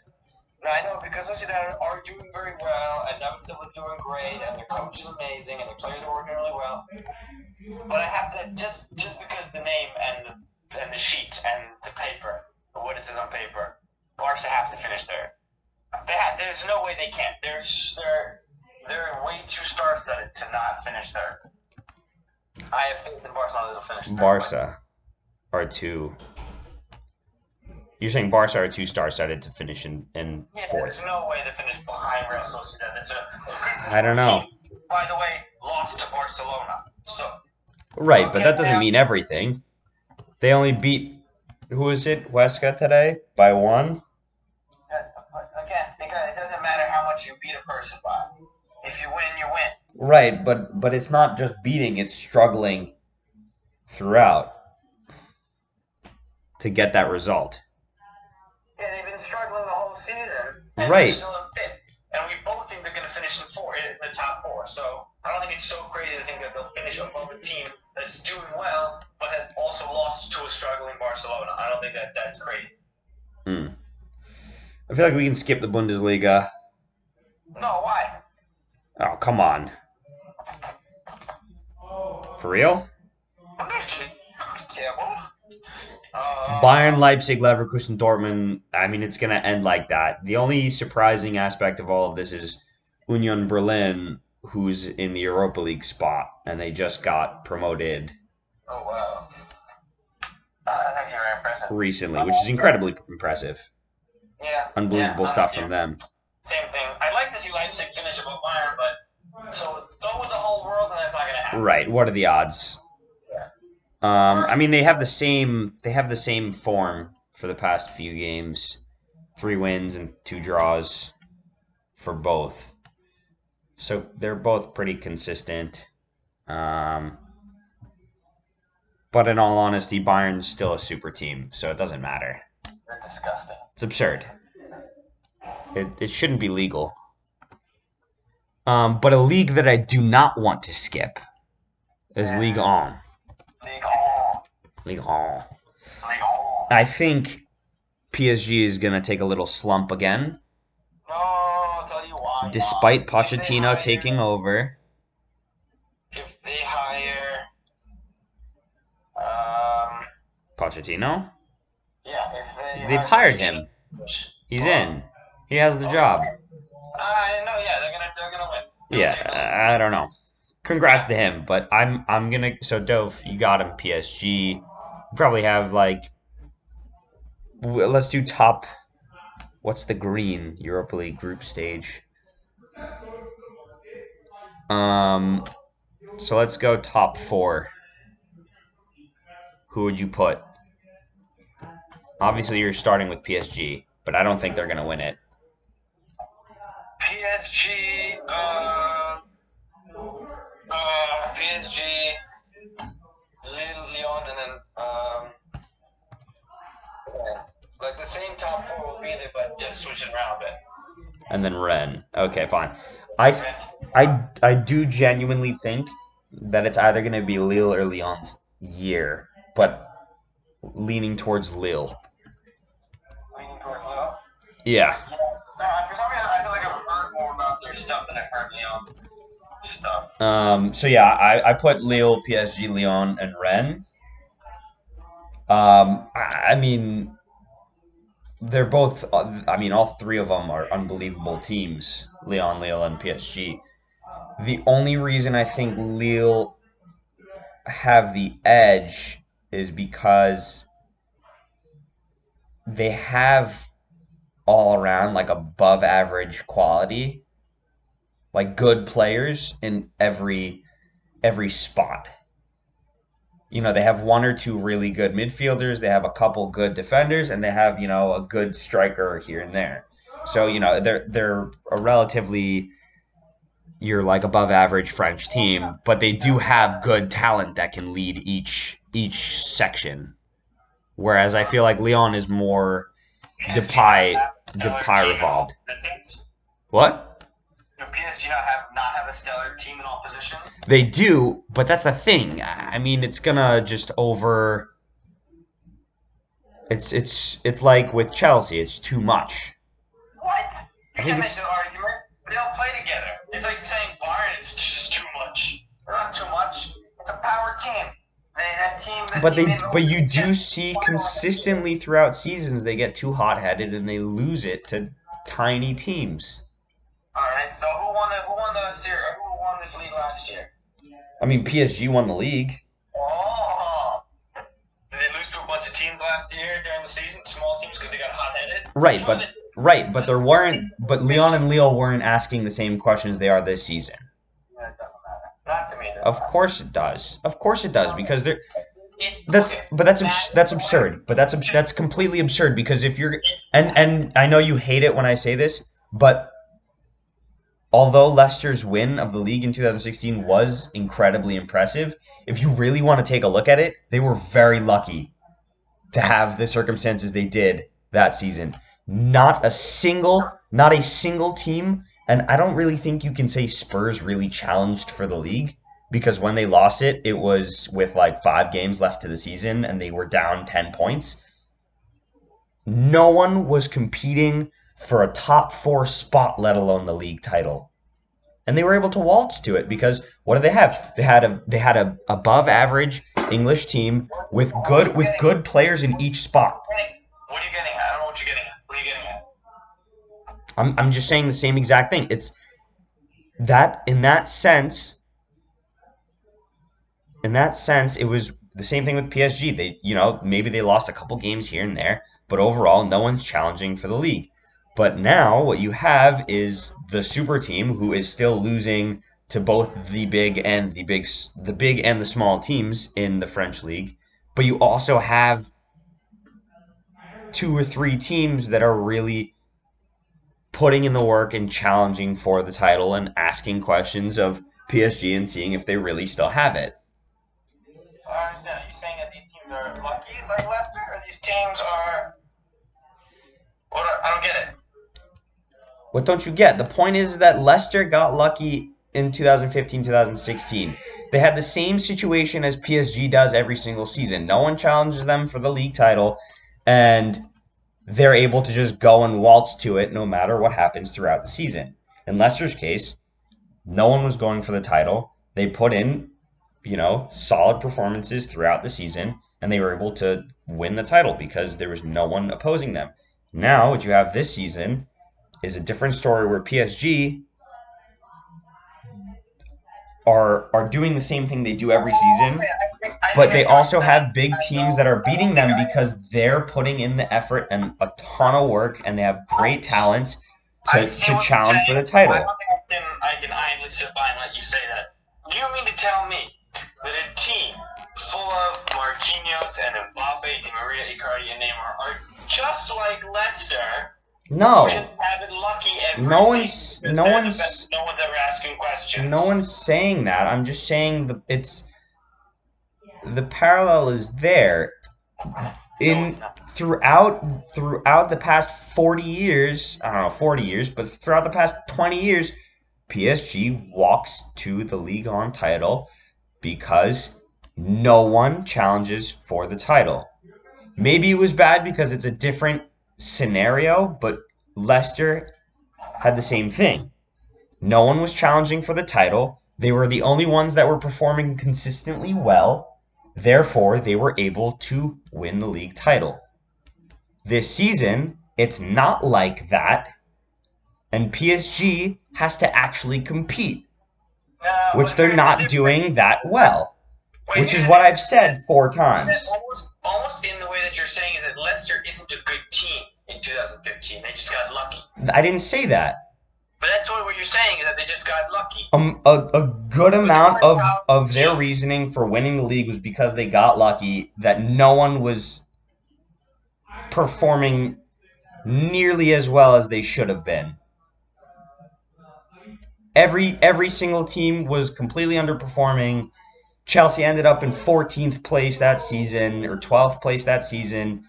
Now, I know because Sociedad are doing very well, and David Silva's doing great, and their coach is amazing, and the players are working really well. But I have to just just because the name and the, and the sheet and the paper, what it says on paper, Barca have to finish there. They have, there's no way they can't. They're they're they're way too star-studded to not finish there. I have faith in Barcelona to finish there. Barca are two. You're saying Barca are two star sided to finish in, in Yeah, fourth. there's no way they finish behind Real Sociedad. It's a, I don't know. By the way, lost to Barcelona. So Right, but that doesn't mean everything. They only beat who is it? Huesca today by one. uh, again, because it doesn't matter how much you beat a person by. If you win, you win. Right, but but it's not just beating; it's struggling throughout to get that result. Yeah, they've been struggling the whole season. And Right. They're still in fifth, and we both think they're going to finish in four in the top four. So I don't think it's so crazy to think that they'll finish above a team that's doing well, but has also lost to a struggling Barcelona. I don't think that that's crazy. Hmm. I feel like we can skip the Bundesliga. No, why? Oh, come on. For real? Terrible. Uh, Bayern, Leipzig, Leverkusen, Dortmund. I mean, it's going to end like that. The only surprising aspect of all of this is Union Berlin, who's in the Europa League spot, and they just got promoted Oh wow. Uh, that's actually very impressive. recently, which is incredibly impressive. Yeah. Unbelievable yeah, uh, stuff from them. Same thing. I'd like to see Leipzig finish above Bayern, but so so with the whole world, and that's not gonna happen. Right. What are the odds? Um, I mean, they have the same. They have the same form for the past few games, three wins and two draws for both. So they're both pretty consistent. Um, but in all honesty, Bayern's still a super team, so it doesn't matter. They're disgusting. It's absurd. It, it shouldn't be legal. Um, but a league that I do not want to skip is 1. League on. League on. I think PSG is going to take a little slump again, No, I'll tell you why. despite Pochettino hire- taking over. If they hire, um, Pochettino? yeah, if they They've hire- hired him. He's in. He has the job. I know. Yeah, they're gonna they're gonna win. Yeah, I don't know. Congrats to him, but I'm I'm gonna so Dove, you got him PSG. Probably have like let's do top what's the green Europa League group stage? Um so let's go top 4. Who would you put? Obviously you're starting with PSG, but I don't think they're going to win it. PSG, uh, uh, PSG, And then, um, yeah, like the same top four will be there, but just switch it around a bit. And then Rennes. Okay, fine. I I I do genuinely think that it's either going to be Lille or Lyon's year, but leaning towards Lille. Leaning towards Lille. Yeah. Yeah. So, uh, for some reason, I feel like I've heard more about their stuff than I've heard stuff. Um. So yeah, I I put Lille, PSG, Lyon, and Rennes. Um. I, I mean, they're both. I mean, all three of them are unbelievable teams. Lyon, Lille, and PSG. The only reason I think Lille have the edge is because they have all around like above average quality, like good players in every every spot. You know, they have one or two really good midfielders, they have a couple good defenders, and they have, you know, a good striker here and there. So, you know, they're they're a relatively you're like above average French team, but they do have good talent that can lead each each section. Whereas I feel like Lyon is more Depay Depay revolved. What? Do PSG not have not have a stellar team in all positions? They do, but that's the thing. I mean, it's gonna just over. It's it's it's like with Chelsea. It's too much. What? I You think can make it's- argument. They all play together. It's like saying Bayern is just too much. Or not too much. It's a power team. That team. That But team they but you do see consistently throughout seasons they get too hot headed and they lose it to tiny teams. All right. So who won the who won the series? Who won this league last year? I mean, PSG won the league. Oh. Did they lose to a bunch of teams last year during the season? Small teams because they got hot headed. Right, but right, but there weren't. But Lyon and Lille weren't asking the same questions they are this season. Yeah, it doesn't matter. Not to me. Of course it does. Of course it does because they're that's but that's abs- that's absurd. But that's abs- that's completely absurd because if you're and and I know you hate it when I say this, but although Leicester's win of the league in 2016 was incredibly impressive, if you really want to take a look at it, they were very lucky to have the circumstances they did that season. Not a single, not a single team, and I don't really think you can say Spurs really challenged for the league because when they lost it, it was with like five games left to the season and they were down 10 points. No one was competing for a top four spot, let alone the league title. And they were able to waltz to it because what did they have? They had a they had a above average English team with good with good players in each spot. What are you getting at? I don't know what you're getting at. What are you getting at? I'm I'm just saying the same exact thing. It's that in that sense in that sense it was the same thing with PSG. They you know, maybe they lost a couple games here and there, but overall no one's challenging for the league. But now what you have is the super team who is still losing to both the big and the big the big and the small teams in the French league. But you also have two or three teams that are really putting in the work and challenging for the title and asking questions of PSG and seeing if they really still have it. I understand. Are you saying that these teams are lucky like Leicester, or these teams are? What? Are, I don't get it. What don't you get? The point is that Leicester got lucky in 2015 2016. They had the same situation as PSG does every single season. No one challenges them for the league title, and they're able to just go and waltz to it no matter what happens throughout the season. In Leicester's case, no one was going for the title. They put in, you know, solid performances throughout the season, and they were able to win the title because there was no one opposing them. Now, what you have this season is a different story where PSG are are doing the same thing they do every season, oh, but they also have big teams that are beating them because they're putting in the effort and a ton of work, and they have great talents to, to challenge for the title. I don't think I can, I can idly sit by and let you say that. You mean to tell me that a team full of Marquinhos and Mbappe and Maria Icardi and Neymar are just like Leicester? No, Just have it lucky every No one's- no one's- no one's ever asking questions. no one's saying that. I'm just saying the it's the parallel is there. In it's not. throughout throughout the past 40 years i don't know 40 years but throughout the past 20 years psg walks to the league on title because no one challenges for the title maybe it was bad because it's a different scenario but leicester had the same thing no one was challenging for the title they were the only ones that were performing consistently well Therefore, they were able to win the league title. This season, it's not like that, and PSG has to actually compete, which they're not doing that well. Which is what I've said four times. Almost, in the way that you're saying is that Leicester isn't a good team in 2015. They just got lucky. I didn't say that. But that's what, what you're saying is that they just got lucky. Um, a, a good amount of, of their reasoning for winning the league was because they got lucky that no one was performing nearly as well as they should have been. Every every single team was completely underperforming. Chelsea ended up in 14th place that season or 12th place that season.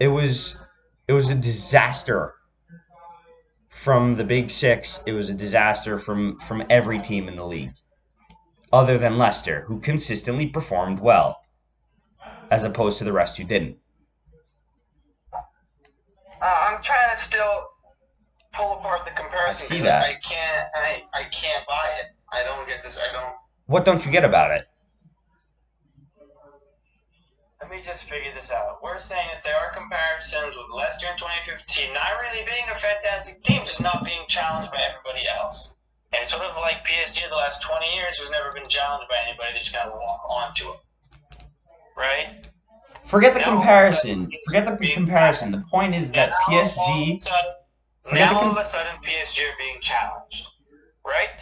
It was it was a disaster from the Big Six. It was a disaster from from every team in the league, other than Leicester, who consistently performed well, as opposed to the rest who didn't. Uh, I'm trying to still pull apart the comparison. I see that. I can't. I, I can't buy it. I don't get this. I don't. What don't you get about it? Let me just figure this out. We're saying that there are comparisons with Leicester in 2015 not really being a fantastic team, just not being challenged by everybody else. And it's sort of like PSG the last 20 years who's never been challenged by anybody. They just kind of walk onto it. Right? Forget the Now all of a comparison. Forget the being- comparison. The point is that all PSG. sudden- Forget the now all of a sudden PSG are being challenged. Right?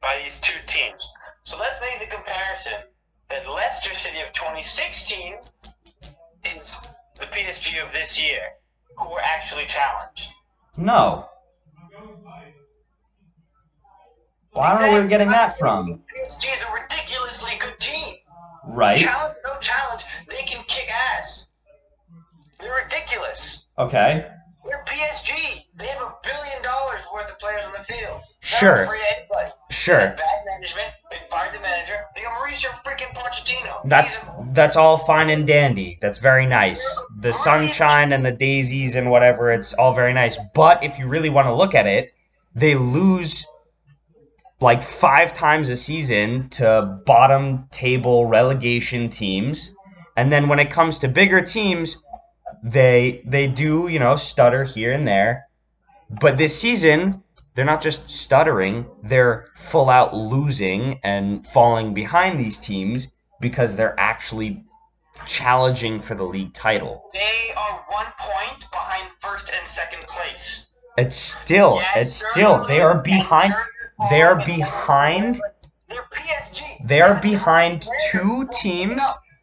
By these two teams. So let's make the comparison that Leicester City of 2016 is the PSG of this year, who were actually challenged. No. Well, I don't know where you're getting that from. PSG is a ridiculously good team. Right? Challenge, no challenge, they can kick ass. They're ridiculous. Okay. They're PSG. They have a billion dollars worth of players on the field. They're Sure. Not afraid of anybody. They Sure. bad management. They fired the manager. They got Mauricio freaking Pochettino. That's that's all fine and dandy. That's very nice. The sunshine and the daisies and whatever, it's all very nice. But if you really want to look at it, they lose like five times a season to bottom table relegation teams. And then when it comes to bigger teams, they they do, you know, stutter here and there. But this season, they're not just stuttering, they're full out losing and falling behind these teams because they're actually challenging for the league title. They are one point behind first and second place. It's still, Yes, it's still, they are behind, they are behind, they are behind two teams.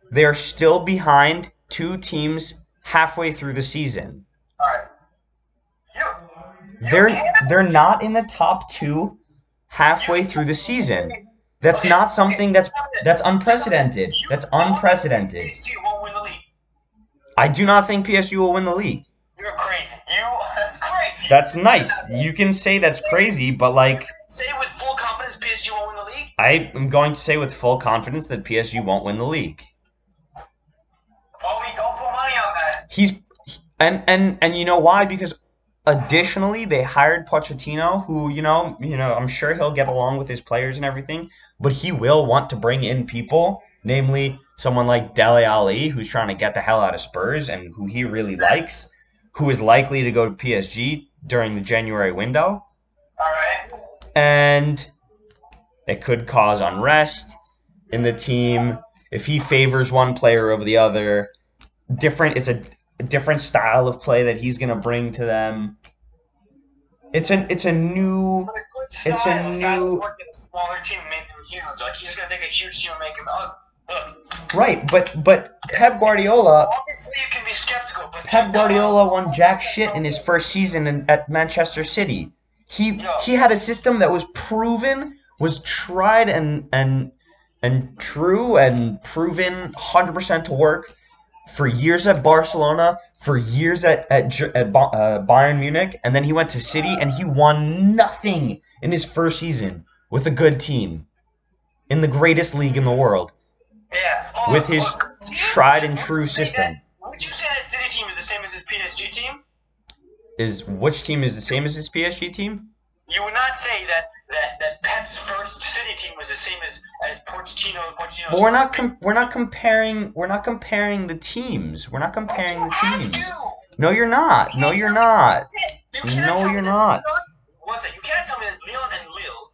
They are still behind two teams halfway through the season. All right. You, you They're they're not in the top two halfway through the season. That's not something that's that's unprecedented. That's unprecedented. PSG won't win the league. I do not think PSG will win the league. You're crazy. You, that's crazy. That's nice. You can say that's crazy, but like Say with full confidence PSG won't win the league. I am going to say with full confidence that PSG won't win the league. Oh, we don't put money on that. He's and and and you know why? Because additionally they hired Pochettino, who you know you know I'm sure he'll get along with his players and everything, but he will want to bring in people, namely someone like Dele Alli, who's trying to get the hell out of Spurs and who he really likes, who is likely to go to PSG during the January window, All right. and it could cause unrest in the team if he favors one player over the other. Different, it's a, a different style of play that he's gonna bring to them. It's an, it's a new, a It's a new- of work in a smaller team and make them huge. Like he's gonna take a huge team and make them. Oh, look. right? But but Pep Guardiola, Obviously, you can be skeptical, but Pep Guardiola won jack shit in his first season in, at Manchester City. He he had a system that was proven, was tried and and and true and proven 100% to work for years at Barcelona, for years at at, at uh, Bayern Munich, and then he went to City and he won nothing in his first season with a good team in the greatest league in the world. Yeah. hold with his look, tried and true system. That, would you say that City team is the same as his PSG team? Is which team is the same as his PSG team? You would not say that that, that Pep's first City team was the same as as Pochettino and Pochettino's. But we're not com- we're not comparing we're not comparing the teams. We're not comparing the teams. No, you're not. No, you're not. You No, you're not. One second. You can't tell me that Lyon and Lille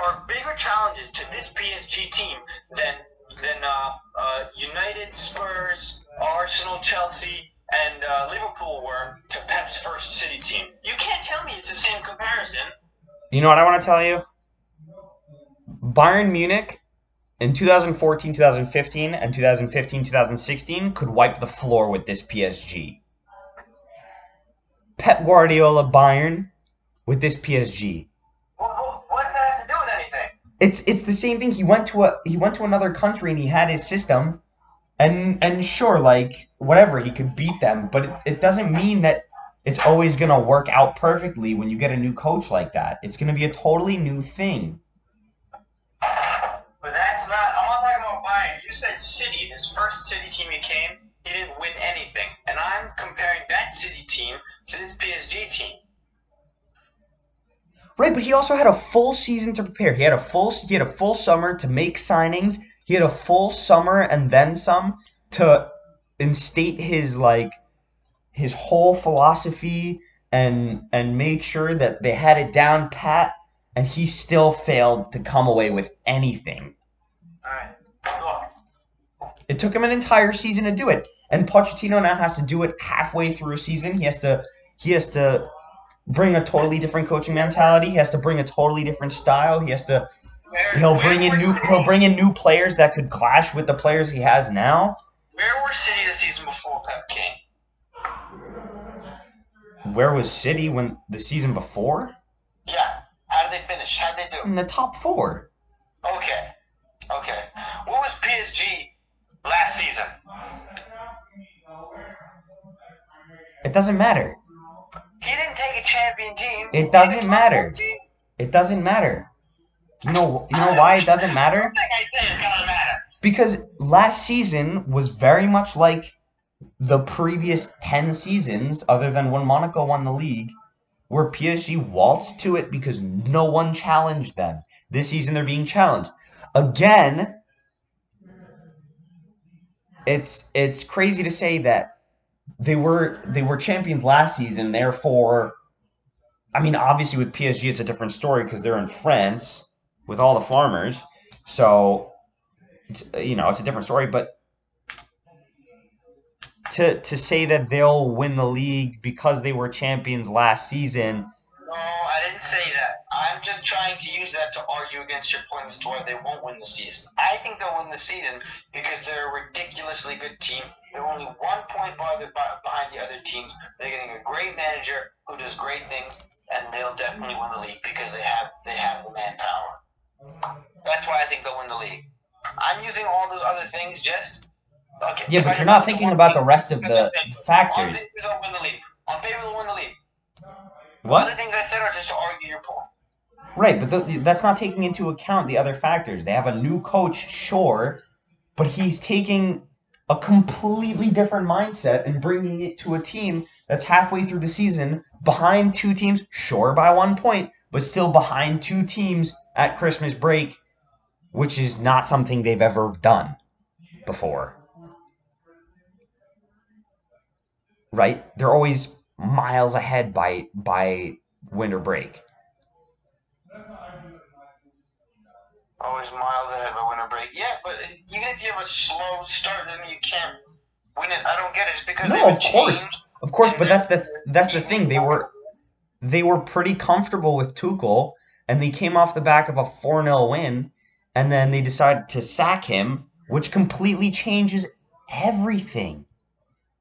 are bigger challenges to this PSG team than than uh, uh, United, Spurs, Arsenal, Chelsea, and uh, Liverpool were to Pep's first City team. You can't tell me it's the same comparison. You know what I want to tell you? Bayern Munich in 2014, 2015, and 2015, 2016 could wipe the floor with this PSG. Pep Guardiola Bayern with this PSG. What, what, what does that have to do with anything? It's it's the same thing. He went to a he went to another country and he had his system, and and sure, like whatever, he could beat them, but it, it doesn't mean that it's always gonna work out perfectly when you get a new coach like that. It's gonna be a totally new thing. But that's not. I'm not talking about Bayern. You said City. This first City team he came, he didn't win anything, and I'm comparing that City team to this PSG team. Right, but he also had a full season to prepare. He had a full he had a full summer to make signings. He had a full summer and then some to instate his like his whole philosophy and and make sure that they had it down pat and he still failed to come away with anything. All right. It took him an entire season to do it. And Pochettino now has to do it halfway through a season. He has to he has to bring a totally different coaching mentality. He has to bring a totally different style. He has to where, he'll bring in new City- he'll bring in new players that could clash with the players he has now. Where were City the season before Pep came? Where was City when the season before? Yeah. How did they finish? How did they do? In the top four. Okay. Okay. What was PSG last season? It doesn't matter. He didn't take a champion team. It doesn't matter. team. It doesn't matter. You know you know why it doesn't matter? I say is gonna matter. Because last season was very much like the previous 10 seasons, other than when Monaco won the league, where PSG waltzed to it because no one challenged them. This season they're being challenged. Again, it's it's crazy to say that they were they were champions last season, therefore I mean obviously with PSG it's a different story because they're in France with all the farmers. So it's, you know, it's a different story, but to to say that they'll win the league because they were champions last season, No, I didn't say that. I'm just trying to use that to argue against your point as to why they won't win the season. I think they'll win the season because they're a ridiculously good team. They're only one point behind the other teams. They're getting a great manager who does great things, and they'll definitely win the league because they have they have the manpower. That's why I think they'll win the league. I'm using all those other things just. Okay. yeah, but you're not thinking about the rest of the factors. paper, they'll win the league. On paper, they'll win the league. What? things I said are just to argue your point. Right, but th- that's not taking into account the other factors. They have a new coach, sure, but he's taking a completely different mindset and bringing it to a team that's halfway through the season behind two teams, sure by one point, but still behind two teams at Christmas break, which is not something they've ever done before. Right? They're always miles ahead by by winter break. Always miles ahead by winter break. Yeah, but even if you have a slow start, then you can't win it. I don't get it. It's because No, of course. changed. Of course, but that's the that's the thing. They were they were pretty comfortable with Tuchel, and they came off the back of a 4 0 win, and then they decided to sack him, which completely changes everything.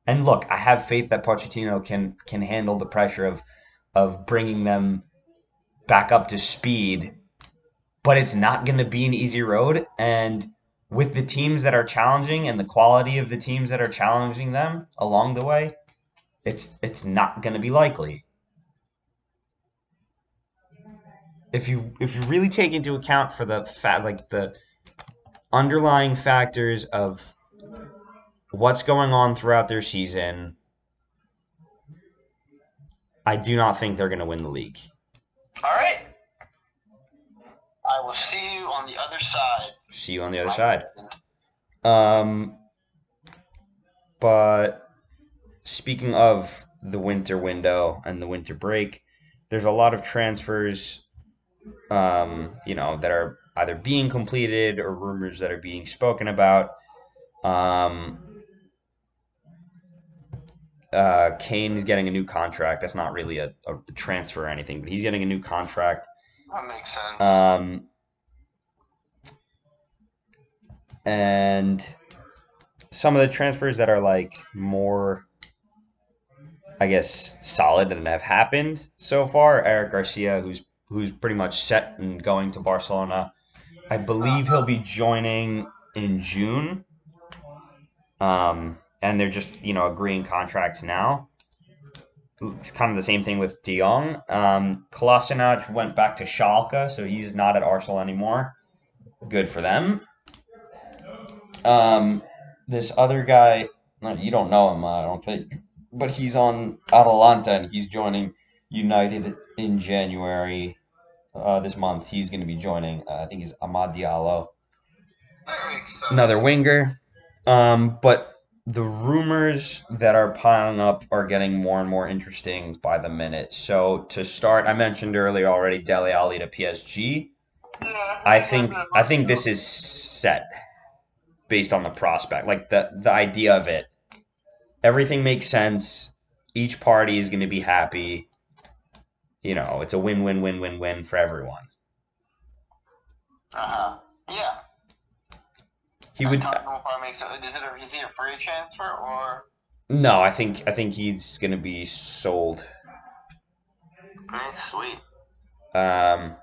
And look, I have faith that Pochettino can can handle the pressure of of bringing them back up to speed, but it's not going to be an easy road. And with the teams that are challenging and the quality of the teams that are challenging them along the way, it's it's not going to be likely. If you if you really take into account for the like the underlying factors of what's going on throughout their season, I do not think they're going to win the league. All right. I will see you on the other side. See you on the other side. Um, but speaking of the winter window and the winter break, there's a lot of transfers, um, you know, that are either being completed or rumors that are being spoken about. Um, uh, Kane's getting a new contract. That's not really a, a transfer or anything, but he's getting a new contract. That makes sense. Um, and some of the transfers that are like more, I guess, solid and have happened so far. Eric Garcia, who's who's pretty much set and going to Barcelona. I believe he'll be joining in June. Um, and they're just you know agreeing contracts now. It's kind of the same thing with De Jong. Um, Kolasinac went back to Schalke, so he's not at Arsenal anymore. Good for them. Um, this other guy, you don't know him, I don't think, but he's on Atalanta and he's joining United in January uh, this month. He's going to be joining. Uh, I think he's Amad Diallo, that makes sense. another winger. Um, but the rumors that are piling up are getting more and more interesting by the minute. So to start, I mentioned earlier already Dele Alli to PSG. Yeah, I think I think this is set based on the prospect, like the the idea of it. Everything makes sense. Each party is going to be happy. You know, it's a win win win win win for everyone. Uh huh. Yeah. He would Tottenham will probably make so. Is it a, is he a free transfer or? no, I think I think he's going to be sold. That's sweet. Um,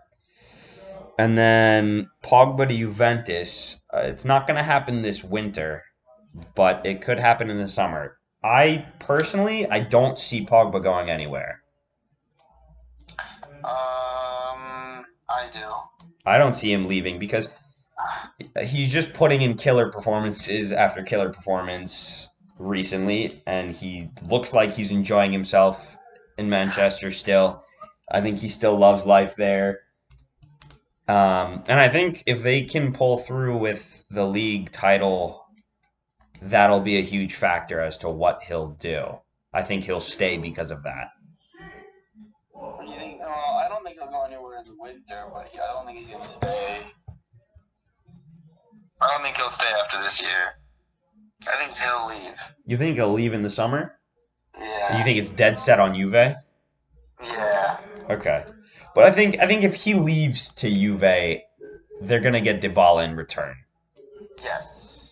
and then Pogba to Juventus. Uh, it's not going to happen this winter, but it could happen in the summer. I personally, I don't see Pogba going anywhere. Um, I do. I don't see him leaving because he's just putting in killer performances after killer performance recently, and he looks like he's enjoying himself in Manchester still. I think he still loves life there. Um, and I think if they can pull through with the league title, that'll be a huge factor as to what he'll do. I think he'll stay because of that. You think? Well, I don't think he'll go anywhere in the winter, but I don't think he's gonna stay. I don't think he'll stay after this year. I think he'll leave. You think he'll leave in the summer? Yeah. You think it's dead set on Juve? Yeah. Okay. But I think I think if he leaves to Juve, they're gonna get Dybala in return. Yes.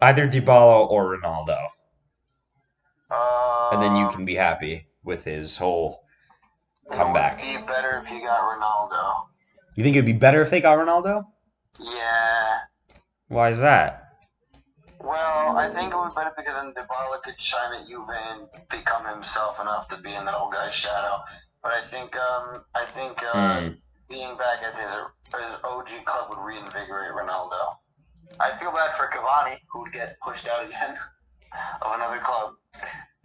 Either Dybala or Ronaldo. Uh, And then you can be happy with his whole comeback. It would be better if you got Ronaldo. You think it'd be better if they got Ronaldo? Yeah. Why is that? Well, I think it would be better because then Dybala could shine at Juve and become himself enough to be in that old guy's shadow. But I think, um, I think uh, Hmm. being back at his, his OG club would reinvigorate Ronaldo. I feel bad for Cavani, who would get pushed out again of another club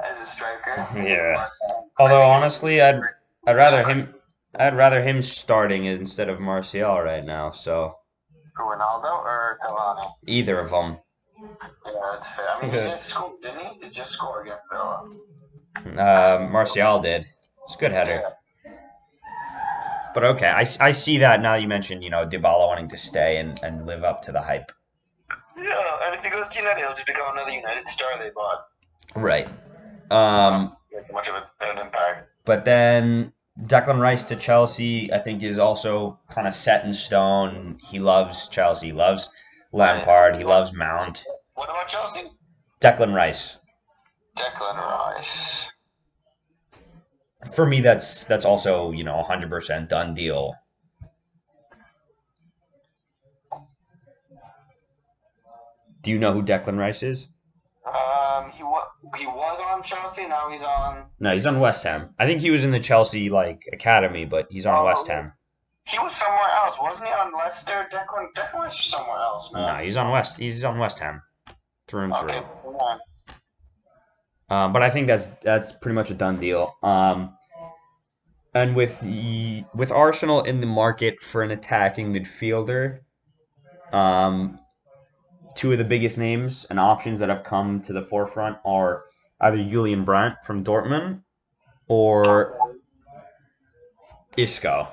as a striker. Yeah. But, um, Although honestly, I'd I'd rather him I'd rather him starting instead of Martial right now. So For Ronaldo or Cavani? either of them. Yeah, that's fair. I mean, he did score, didn't he? Did just score against Villa. Uh, Martial did. It's a good header. Yeah. But okay, I, I see that now you mentioned, you know, Dybala wanting to stay and, and live up to the hype. Yeah, and if he goes to United, he'll just become another United star they bought. Right. Um, Make much of an impact. but then Declan Rice to Chelsea, I think, is also kind of set in stone. He loves Chelsea, he loves Lampard, he loves Mount. What about Chelsea? Declan Rice. Declan Rice. For me, that's that's also you know 100% done deal. Do you know who Declan Rice is? Um, he wa- he was on Chelsea. Now he's on. No, he's on West Ham. I think he was in the Chelsea like academy, but he's on Oh. West Ham. He was somewhere else, wasn't he? On Leicester. Declan. Declan was somewhere else, Man. No, he's on West. He's on West Ham, through and Okay. through. Um, but I think that's that's pretty much a done deal. Um, and with with Arsenal in the market for an attacking midfielder, um, two of the biggest names and options that have come to the forefront are either Julian Brandt from Dortmund or Isco.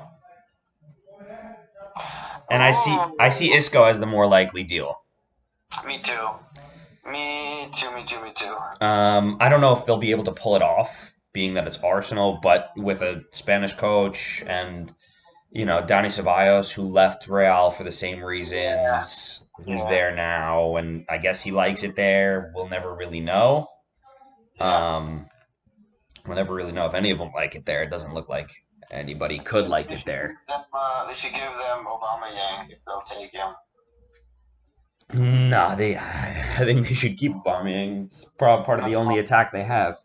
and I see I see Isco as the more likely deal. Me too. Me too. Me too. Me too. Um, I don't know if they'll be able to pull it off, being that it's Arsenal, but with a Spanish coach and you know Dani Ceballos, who left Real for the same reasons, who's Yeah. there now, and I guess he likes it there. We'll never really know. Um, we'll never really know if any of them like it there. It doesn't look like anybody could like They it there. them, uh, they should give them Aubameyang if they'll take him. Nah, they. I think they should keep bombing. It's prob- part of the only attack they have.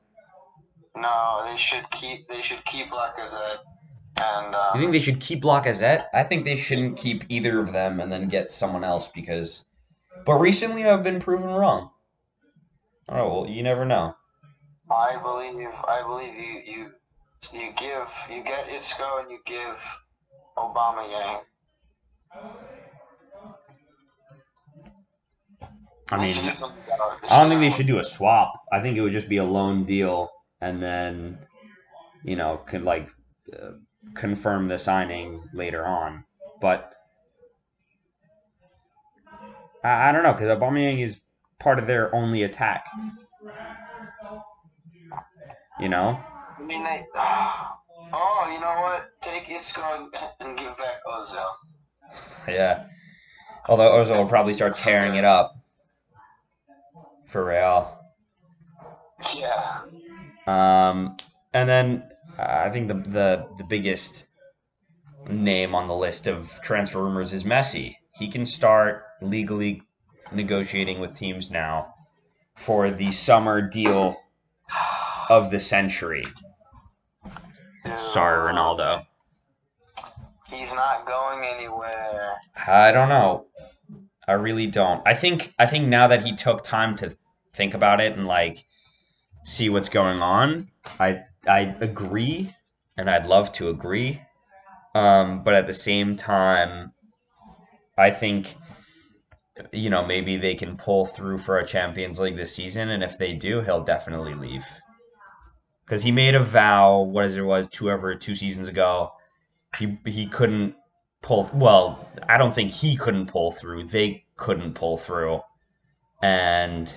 No, they should keep. They should keep Lacazette. And um, You think they should keep Lacazette? I think they shouldn't keep either of them and then get someone else because. But recently, I've been proven wrong. Oh well, you never know. I believe. You. I believe you. You. You give. You get Isco and you give Aubameyang. I mean, should just let it go. I don't think they should do a swap. I think it would just be a loan deal, and then, you know, could like uh, confirm the signing later on. But I, I don't know because Aubameyang is part of their only attack. You know, I mean, they. Oh, you know what? Take Isco and, and give back Ozil. yeah. Although Ozil will probably start tearing it up for Real. Yeah. Um, and then uh, I think the, the the biggest name on the list of transfer rumors is Messi. He can start legally negotiating with teams now for the summer deal of the century. Sorry, Ronaldo. He's not going anywhere. I don't know. I really don't. I think I think now that he took time to think about it and like see what's going on, I I agree and I'd love to agree. Um, but at the same time, I think you know, maybe they can pull through for a Champions League this season and if they do, he'll definitely leave. Cuz he made a vow, what is it was two ever two seasons ago. He he couldn't pull well i don't think he couldn't pull through they couldn't pull through and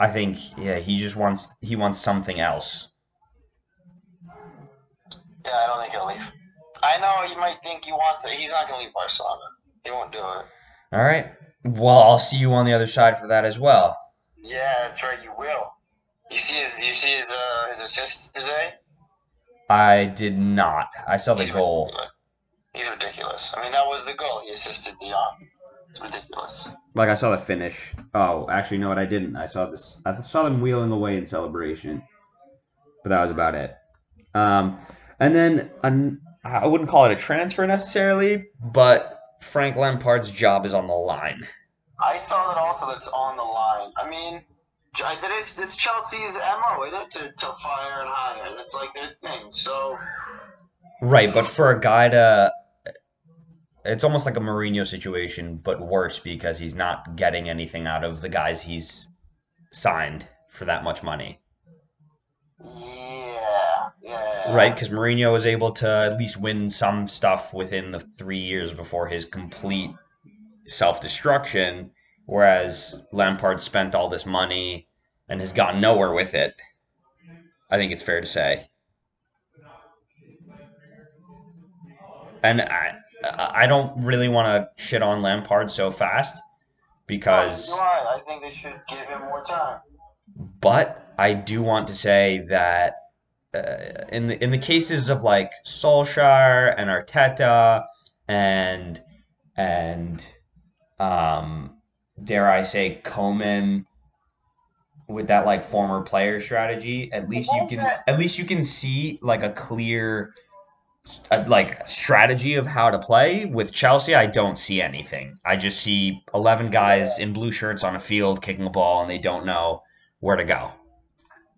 i think yeah he just wants he wants something else Yeah, I don't think he'll leave. I know you might think he wants it. He's not going to leave Barcelona. He won't do it. all right well i'll see you on the other side for that as well Yeah, that's right. You will. You see his. You see his. Uh, his assist today. i did not i saw the He's goal ridiculous. He's ridiculous. I mean, that was the goal. He assisted De Jong. It's ridiculous. like i saw the finish oh actually no what i didn't i saw this i saw them wheeling away in celebration but that was about it um and then an, i wouldn't call it a transfer necessarily but frank lampard's job is on the line I saw that also. That's on the line. I mean, I- that is it's Chelsea's mo, isn't it? To, to fire and hire. That's like their thing. So right but for a guy to it's almost like a Mourinho situation but worse because he's not getting anything out of the guys he's signed for that much money yeah, yeah. Right, because Mourinho was able to at least win some stuff within the three years before his complete self destruction, whereas Lampard spent all this money and has gotten nowhere with it. I think it's fair to say. And I, I don't really want to shit on Lampard so fast because. Do I? Think they should give him more time. But I do want to say that uh, in the in the cases of like Solskjaer and Arteta and and um, dare I say Koeman with that like former player strategy, at least you can at least you can see like a clear like strategy of how to play. With Chelsea, I don't see anything. I just see eleven guys in blue shirts on a field kicking a ball, and they don't know where to go.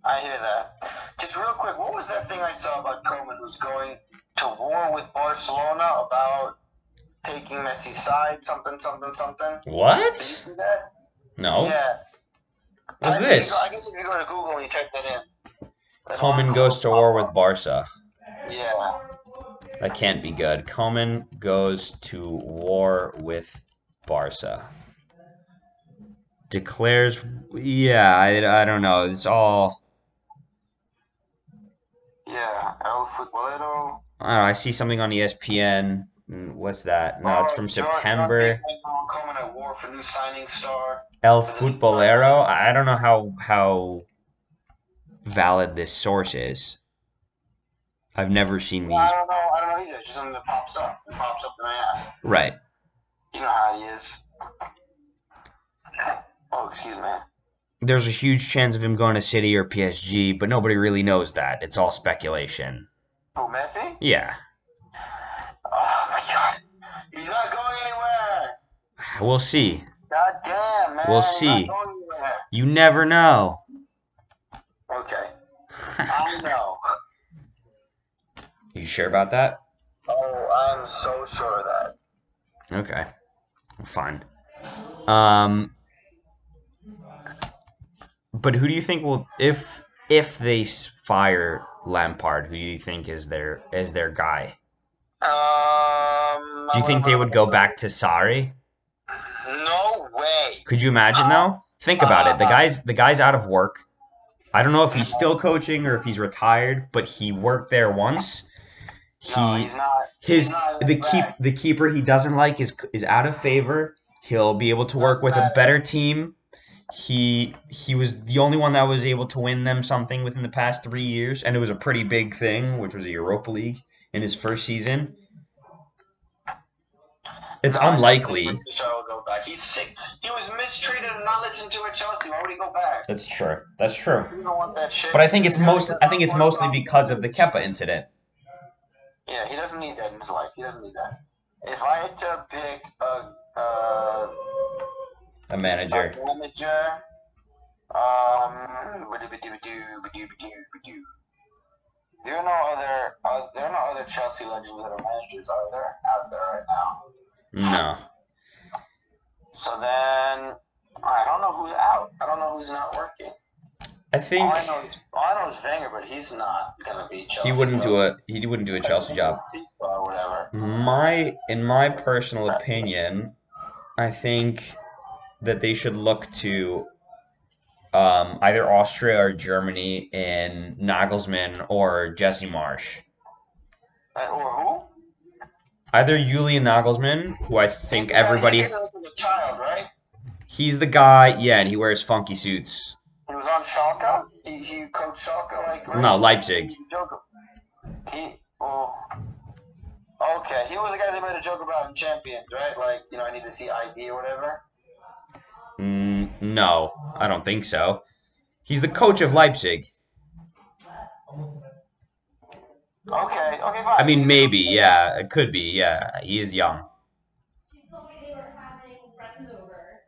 I hear that. Just real quick, what was that thing I saw about Koeman was going to war with Barcelona about taking Messi's side, something, something, something? Did you What? see that? No. Yeah. What's I this? go- I guess if you go to Google and you type that in. On- goes to war with Barca. Yeah. That can't be good. Koeman goes to war with Barca. Declares, yeah, I, I don't know. It's all. Yeah, El Futbolero. I don't know. I see something on ESPN. What's that? No, it's Oh, from September. Pickford Coleman at war for new signing star. El Futbolero. I don't know how how valid this source is. I've never seen I these. don't know. I don't know either. It's just something that pops up. It pops up in my ass. Right. You know how he is. Oh, excuse me. There's a huge chance of him going to City or PSG, but nobody really knows that. It's all speculation. Oh, Messi? Yeah. Oh my God. He's not going anywhere. We'll see. God damn, man. We'll He's not see. going anywhere. You never know. Okay. I know. you sure about that? Oh, I'm so sure of that. Okay. Fine. Um but who do you think will if if they fire Lampard, who do you think is their is their guy? Um. Do you think they would go back to Sarri? No way. Could you imagine though? Think about it. The guy's the guy's out of work. I don't know if he's still coaching or if he's retired, but he worked there once. No, He he's not. his he's not the keep the keeper he doesn't like is is out of favor. He'll be able to work with a better team. He he was the only one that was able to win them something within the past three years, and it was a pretty big thing, which was a Europa League in his first season. It's No, I don't unlikely. think Michel will go back. He's sick. He was mistreated and not listened to at Chelsea. Why would he go back? That's true. That's true. Don't want that shit. But I think it's He's most I think it's mostly because of the Kepa incident. Yeah, he doesn't need that in his life. He doesn't need that. If I had to pick a uh, A manager. a manager, um, there are no other uh, there are no other Chelsea legends that are managers, are there, out there right now? No. So then I don't know who's out. I don't know who's not working. I think I know is all I know is Wenger, but he's not gonna be Chelsea. he wouldn't do a he wouldn't do a Chelsea job. or whatever. My in my personal opinion, I think that they should look to um, either Austria or Germany in Nagelsmann or Jesse Marsch. Uh, or who? Either Julian Nagelsmann, who I think He's the guy- everybody He looks like a child, right? he's the guy, yeah, and he wears funky suits. He was on Schalke. He, he coached Schalke like. right? No, Leipzig. He, he oh. Okay, he was the guy they made a joke about in Champions, right? Like, you know, I need to see ID or whatever. Mm, no, I don't think so. He's the coach of Leipzig. Okay, okay, fine. I mean, maybe, yeah, it could be, yeah. He is young, She told me they were having friends over.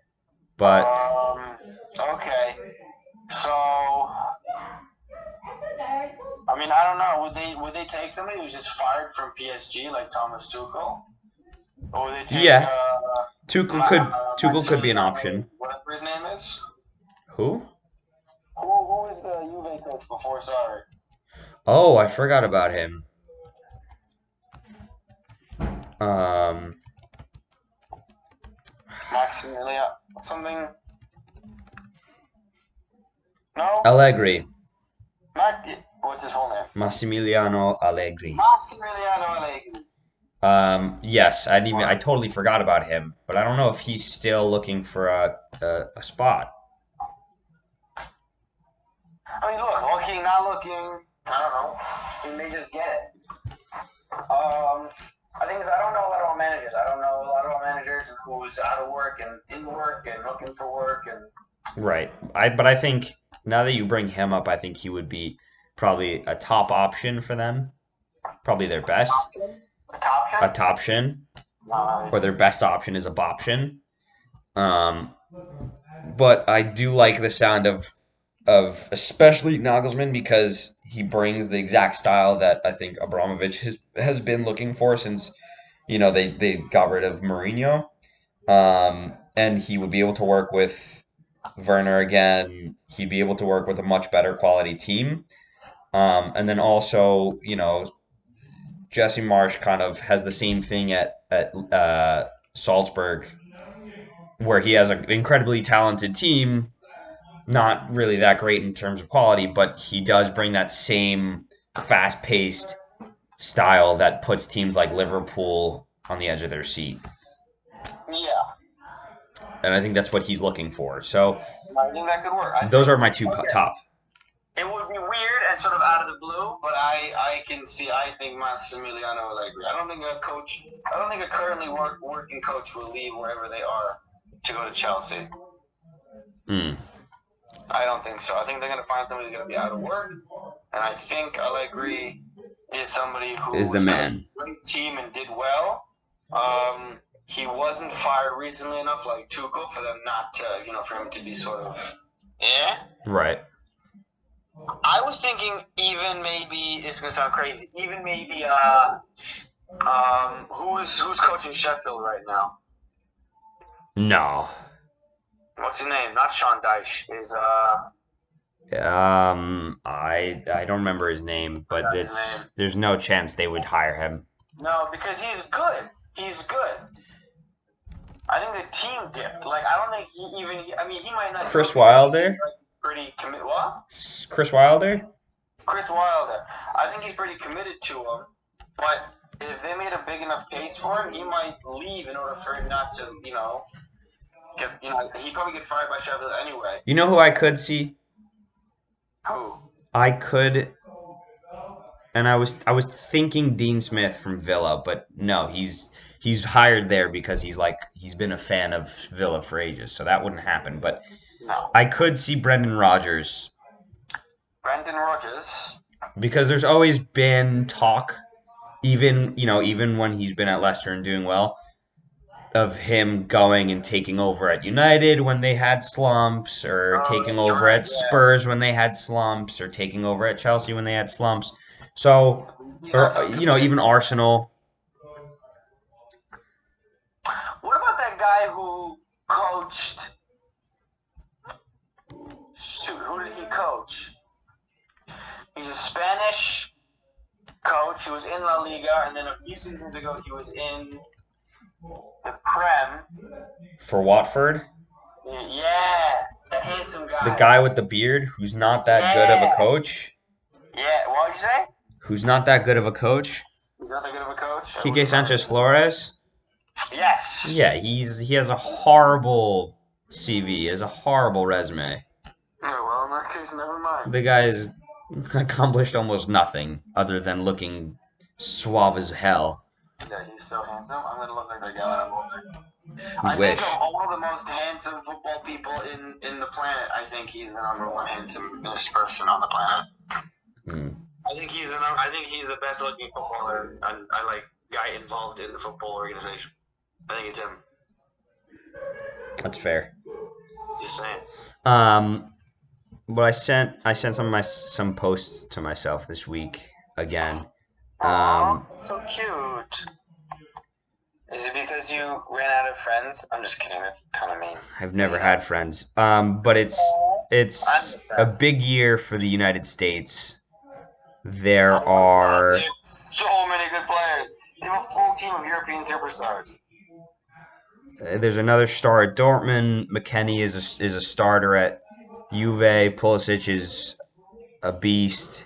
but Um. Okay. So, I mean, I don't know. Would they would they take somebody who's just fired from PSG like Thomas Tuchel, or would they take? Yeah. Uh, Tuchel could uh, Tuchel could be an option. Whatever his name is. Who? Who who was the Juve coach before Sarri? Oh, I forgot about him. Um, Maximilian something. No. Allegri, Mac, what's his whole name? Massimiliano Allegri. Massimiliano Allegri. Um, yes, I even I totally forgot about him, but I don't know if he's still looking for a a, a spot. I mean, look, looking, not looking. I don't know. He may just get it. Um, I think I don't know a lot about managers. I don't know a lot about managers who's out of work and in work and looking for work and. Right. I but I think now that you bring him up, I think he would be probably a top option for them. Probably their best. A top option. Or their best option is a boption. Um, but I do like the sound of of especially Nagelsmann because he brings the exact style that I think Abramovich has, has been looking for since you know they they got rid of Mourinho. Um, and he would be able to work with Werner again. He'd be able to work with a much better quality team. Um, and then also, you know, Jesse Marsch kind of has the same thing at at uh, Salzburg, where he has an incredibly talented team, not really that great in terms of quality, but he does bring that same fast paced style that puts teams like Liverpool on the edge of their seat. And I think that's what he's looking for. So I think that could work. I those are my two Okay. top. It would be weird and sort of out of the blue, but I, I can see. I think Massimiliano Allegri. I don't think a coach. I don't think a currently work, working coach will leave wherever they are to go to Chelsea. Mm. I don't think so. I think they're going to find somebody who's going to be out of work, and I think Allegri is somebody who Is the man. a Great team and did well. Um, he wasn't fired recently enough, like Tuchel, for them not to, you know, for him to be sort of, yeah. Right. I was thinking even maybe it's gonna sound crazy. Even maybe uh um who's who's coaching Sheffield right now? No. What's his name? Not Sean Dyche. Is uh Um, I I don't remember his name, but it's there's no chance they would hire him. no because he's good. He's good. I think the team dipped. Like I don't think he even. I mean he might not. Chris Wilder? Pretty commit. What? Chris Wilder? Chris Wilder. I think he's pretty committed to him, but if they made a big enough case for him, he might leave in order for him not to, you know, get, you know, he probably get fired by Sheffield anyway. You know who I could see? Who? I could and I was I was thinking Dean Smith from Villa, but no, he's he's hired there because he's like he's been a fan of Villa for ages, so that wouldn't happen. But No. I could see Brendan Rodgers Brendan Rodgers. because there's always been talk, even you know, even when he's been at Leicester and doing well, of him going and taking over at United when they had slumps, or Oh, taking over right, at yeah. Spurs when they had slumps, or taking over at Chelsea when they had slumps. So, or uh, you know, even Arsenal. What about that guy who coached? Shoot, who did he coach? He's a Spanish coach. He was in La Liga, and then a few seasons ago, he was in the Prem. For Watford, Yeah, the handsome guy. the guy with the beard who's not that good of a coach, Yeah, what would you say? who's not that good of a coach, He's not that good of a coach. Quique Sanchez. Flores. Yes. Yeah, he's he has a horrible CV, he has a horrible resume. Yeah, well, in that case, never mind. The guy has accomplished almost nothing other than looking suave as hell. Yeah, he's so handsome. I'm gonna look like that guy when I'm older. I Wish. think of all the most handsome football people in in the planet, I think he's the number one handsomest person on the planet. Hmm. I think he's the I think he's the best looking footballer. I, I like guy involved in the football organization. I think it's him. That's fair. Just saying. Um, but I sent I sent some of my some posts to myself this week again. Um, Aw, so cute. Is it because you ran out of friends? I'm just kidding. That's kind of mean. I've never had friends. Um, but it's it's a big year for the United States. There are There's so many good players. They have a full team of European superstars. Uh, There's another star at Dortmund. McKennie is a, is a starter at Juve. Pulisic is a beast.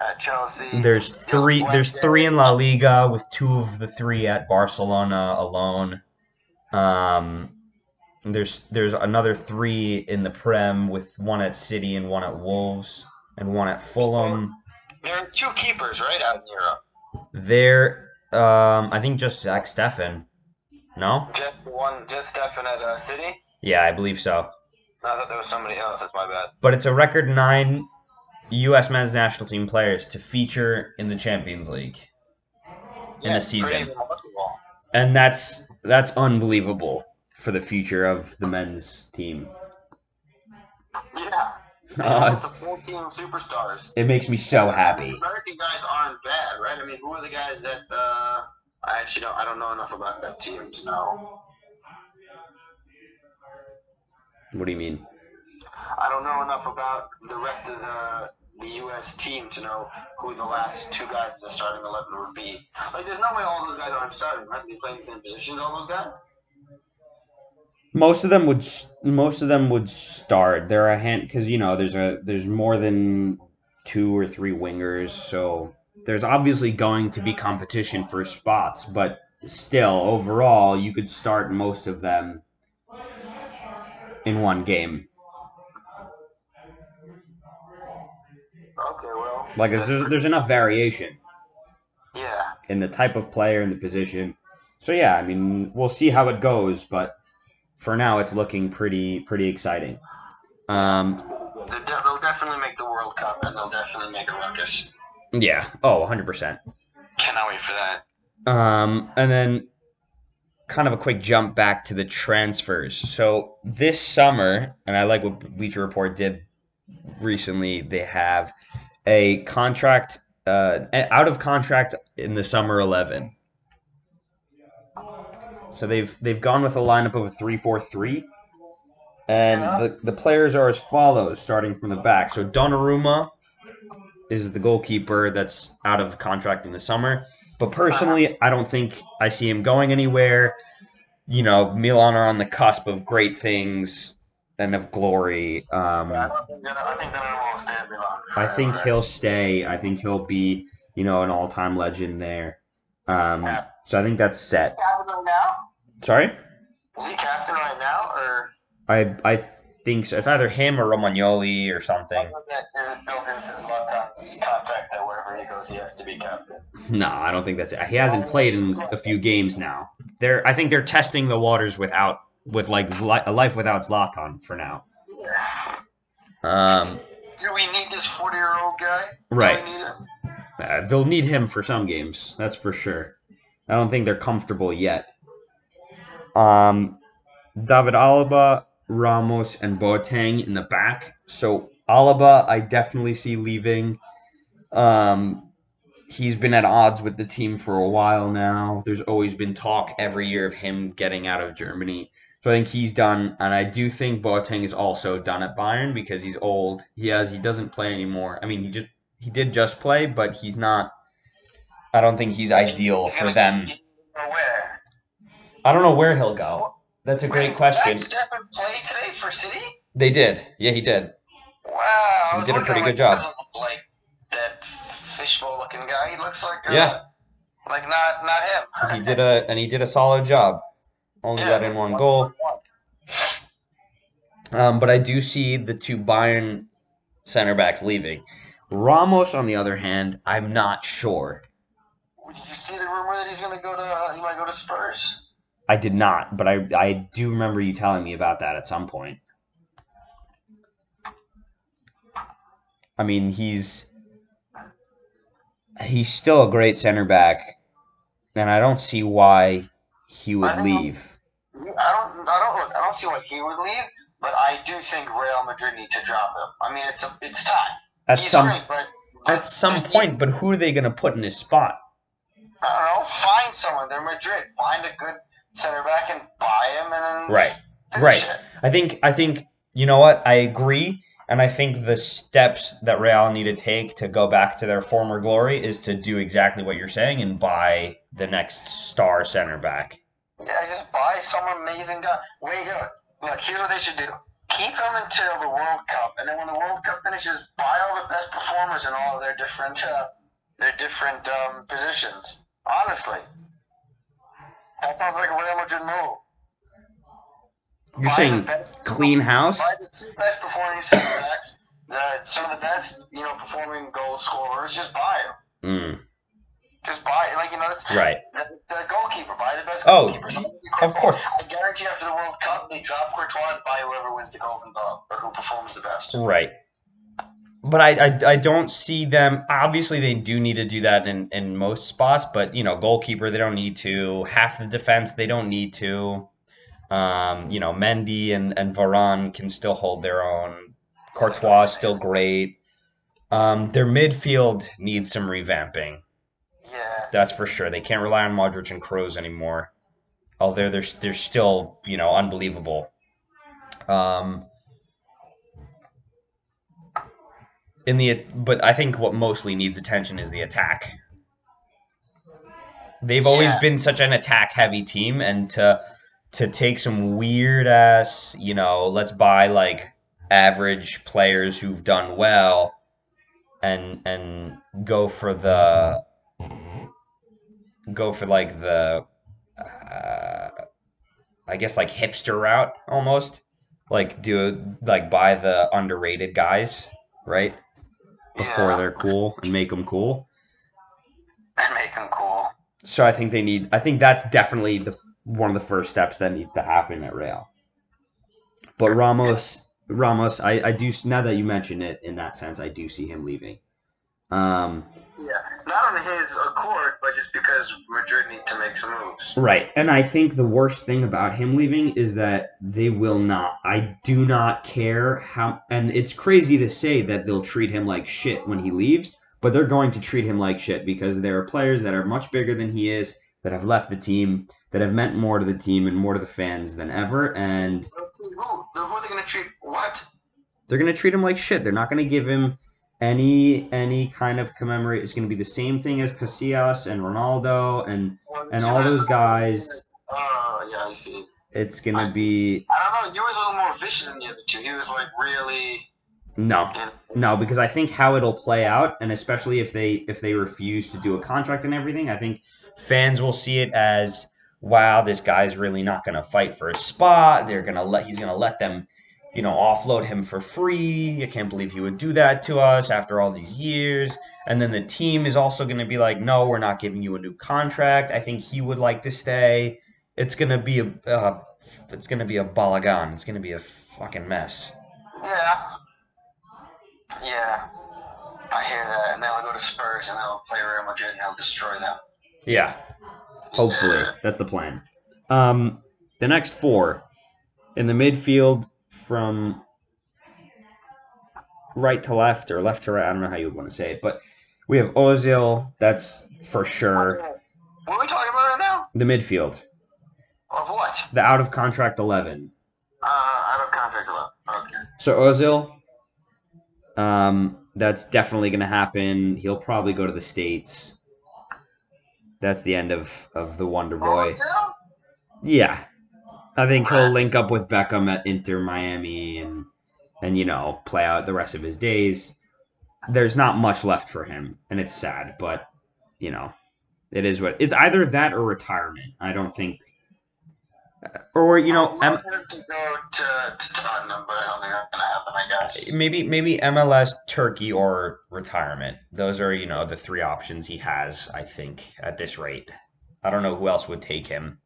At Chelsea. There's three. There's three in La Liga, with two of the three at Barcelona alone. Um, there's there's another three in the Prem, with one at City and one at Wolves, and one at Fulham. There are two keepers, right, out in Europe. There, um, I think just Zach Steffen. No? Just the one, just Steffen at uh, City. Yeah, I believe so. I thought there was somebody else. That's my bad. but it's a record nine U.S. men's national team players to feature in the Champions League, In a season. and that's that's unbelievable for the future of the men's team. Yeah. Uh, it's- the full team superstars. It makes me so The happy. American guys aren't bad, right? I mean, who are the guys that? Uh, I actually don't. I don't know enough about that team to know. What do you mean? I don't know enough about the rest of the the U.S. team to know who the last two guys in the starting eleven would be. Like, there's no way all those guys aren't starting. Aren't they playing the same positions? All those guys. Most of them would most of them would start. There are a hand because you know there's a there's more than two or three wingers, so there's obviously going to be competition for spots, but still overall you could start most of them in one game. Okay, well. Like there's there's, enough variation Yeah. in the type of player and the position. So yeah, I mean we'll see how it goes, but for now it's looking pretty pretty exciting. Um, they'll definitely make the World Cup, and they'll definitely make a ruckus. Yeah. Oh, 100%. Cannot wait for that. Um, and then kind of a quick jump back to the transfers. So this summer, and I like what Bleacher Report did recently, they have a contract uh, out of contract in the summer 11. So they've they've gone with a lineup of a 3-4-3 and the, the players are as follows starting from the back. So Donnarumma is the goalkeeper that's out of contract in the summer. But personally, I don't think I see him going anywhere. You know, Milan are on the cusp of great things and of glory. Um, I think that I think stay at Milan. I think he'll stay. I think he'll be, you know, an all-time legend there. Um, so I think that's set. captain right now. Sorry, Is he captain right now, or I I think so. It's either him or Romagnoli or something. is it built into Zlatan's contract that wherever he goes, he has to be captain? No, I don't think that's it. He hasn't played in a few games now. They're I think they're testing the waters without with like a life without Zlatan for now. Um, Do we need this forty-year-old guy? Do right. we need him? Uh, they'll need him for some games, that's for sure. I don't think they're comfortable yet. Um, David Alaba, Ramos, and Boateng in the back. So Alaba, I definitely see leaving. Um, he's been at odds with the team for a while now. There's always been talk every year of him getting out of Germany. So I think he's done, and I do think Boateng is also done at Bayern because he's old. He has he doesn't play anymore. I mean, he just he did just play, but he's not. I don't think he's ideal for them. I don't know where he'll go. That's a great Did question. Steffen play today for City? They did. Yeah, he did. Wow. He did a pretty like, good job. Like that fishbowl-looking guy. He looks like uh, Yeah. like not not him. He did a and he did a solid job. Only Yeah, got in one goal. Um, but I do see the two Bayern center backs leaving. Ramos, on the other hand, I'm not sure. Did you see the rumor that he's gonna go to? He might go to Spurs. I did not, but I I do remember you telling me about that at some point. I mean, he's he's still a great center back, and I don't see why he would I leave. I don't. I don't. Look, I don't see why he would leave. But I do think Real Madrid need to drop him. I mean, it's a, it's time. At he's some great, but, but at some they- point, but who are they going to put in his spot? I don't know. Find someone. They're Madrid. Find a good center back and buy him, and then Right. Right. it. I think I think you know what I agree, and I think the steps that Real need to take to go back to their former glory is to do exactly what you're saying and buy the next star center back. Yeah, just buy some amazing guy. Wait, look, look, here's what they should do. Keep him until the World Cup, and then when the World Cup finishes, buy all the best performers in all of their different, uh, their different um, positions. Honestly, that sounds like a Real Madrid move. You're Buy saying best- clean house? Buy the two best performing center backs, the some of the best, you know, performing goal scorers. Just buy them. Mm, Just buy, like you know, that's right. the, the goalkeeper. Buy the best Oh, goalkeeper. Like of course. I guarantee after the World Cup, they drop Courtois and buy whoever wins the Golden Glove or who performs the best. Right. But I, I, I don't see them. Obviously, they do need to do that in, in most spots. But you know, goalkeeper, they don't need to. Half the defense, they don't need to. Um, you know, Mendy and and Varane can still hold their own. Courtois is still great. Um, their midfield needs some revamping. Yeah. That's for sure. They can't rely on Modric and Kroos anymore. Although they're they're still you know unbelievable. Um, in the but I think what mostly needs attention is the attack. They've always Yeah. been such an attack heavy team and to to take some weird ass, you know, let's buy like average players who've done well and and go for the go for like the uh, I guess like hipster route almost like do like buy the underrated guys right before Yeah. they're cool and make them cool And make them cool. so I think they need I think that's definitely the one of the first steps that needs to happen at Real but Ramos Ramos I I do now that you mention it in that sense I do see him leaving um Yeah, not on his accord, but just because Madrid need to make some moves. Right. And I think the worst thing about him leaving is that they will not. I do not care how. And it's crazy to say that they'll treat him like shit when he leaves, but they're going to treat him like shit because there are players that are much bigger than he is that have left the team, that have meant more to the team and more to the fans than ever. And Who? Who are they going to treat? What? they're going to treat him like shit. They're not going to give him any any kind of commemorate. is going to be the same thing as Casillas and Ronaldo and and all those guys. Oh, yeah, I see. It's going to be I don't know. He was a little more vicious than the other two. He was like really. no. No, because I think how it'll play out, and especially if they if they refuse to do a contract and everything, I think fans will see it as wow, this guy's really not going to fight for a spot. They're going to let he's going to let them, you know, offload him for free. I can't believe he would do that to us after all these years. And then the team is also going to be like, no, we're not giving you a new contract. I think he would like to stay. It's going to be a uh, it's going to be a balagan. It's going to be a fucking mess. yeah. Yeah. I hear that. And they'll go to Spurs and they'll play Real Madrid and he'll destroy them. Yeah. Hopefully, that's the plan. Um, the next four in the midfield from right to left or left to right. I don't know how you would want to say it, but we have Ozil. That's for sure. What are we talking about right now? The midfield, Of what? the out of contract eleven. Uh, out of contract left. Okay. So Ozil, um, that's definitely going to happen. He'll probably go to the states. That's the end of of the Wonder Boy. Ozil? Yeah, I think he'll link up with Beckham at Inter Miami and and you know play out the rest of his days. There's not much left for him, and it's sad, but you know, it is what it's either that or retirement. I don't think, uh, or you know, M- maybe maybe MLS, Turkey, or retirement. Those are you know the three options he has. I think at this rate, I don't know who else would take him.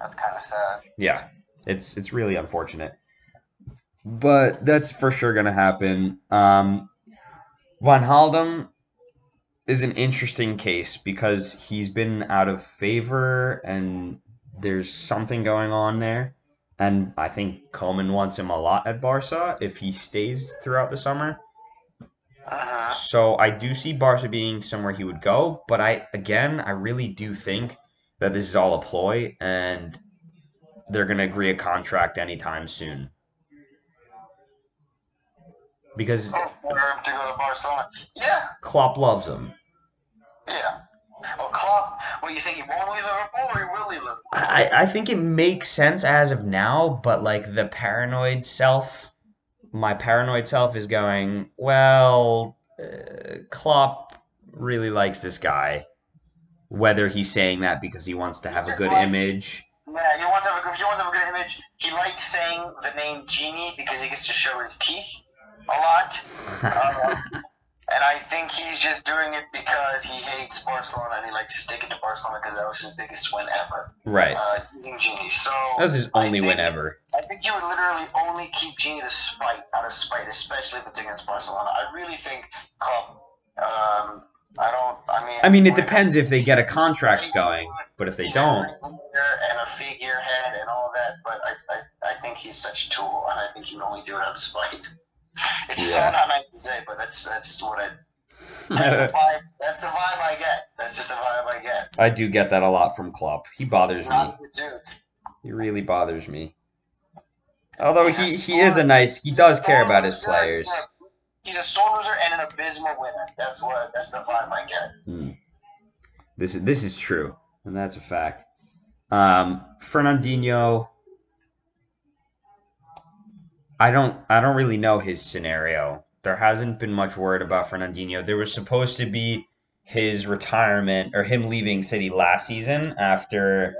That's kind of sad. Yeah, it's it's really unfortunate, but that's for sure gonna happen. Um, Wijnaldum is an interesting case because he's been out of favor and there's something going on there. And I think Koeman wants him a lot at Barca if he stays throughout the summer. Uh-huh. So I do see Barca being somewhere he would go, but I again I really do think that this is all a ploy and they're gonna agree a contract anytime soon. Because to go to Barcelona. Yeah, Klopp loves him. yeah. Well, Klopp, what you think he won't leave Liverpool or he will leave Liverpool? I, I think it makes sense as of now, but like the paranoid self, my paranoid self is going, well, uh, Klopp really likes this guy. Whether he's saying that because he wants to have a good likes- image. Yeah, he wants to have a good, he wants to have a good image. He likes saying the name Gini because he gets to show his teeth a lot. Um, and I think he's just doing it because he hates Barcelona and he likes to stick it to Barcelona because that was his biggest win ever. right. Uh, using Gini. So That was his only win ever. I think you would literally only keep Gini to spite, out of spite, especially if it's against Barcelona. I really think Klopp. Um, I don't. I mean. I mean, it depends if they get a contract going, but if they don't, and a figurehead and all that, but I, I, I think he's such a tool, and I think he would only do it out of spite. It's Yeah. so not nice to say, but that's that's what I. That's the vibe. That's the vibe I get. That's just the vibe I get. I do get that a lot from Klopp. He bothers me. Not dude. He really bothers me. Although he, he is a nice, he does care about his players. He's a sore loser and an abysmal winner. That's what that's the vibe I get. Hmm. This is this is true, and that's a fact. Um, Fernandinho. I don't I don't really know his scenario. There hasn't been much word about Fernandinho. There was supposed to be his retirement or him leaving City last season after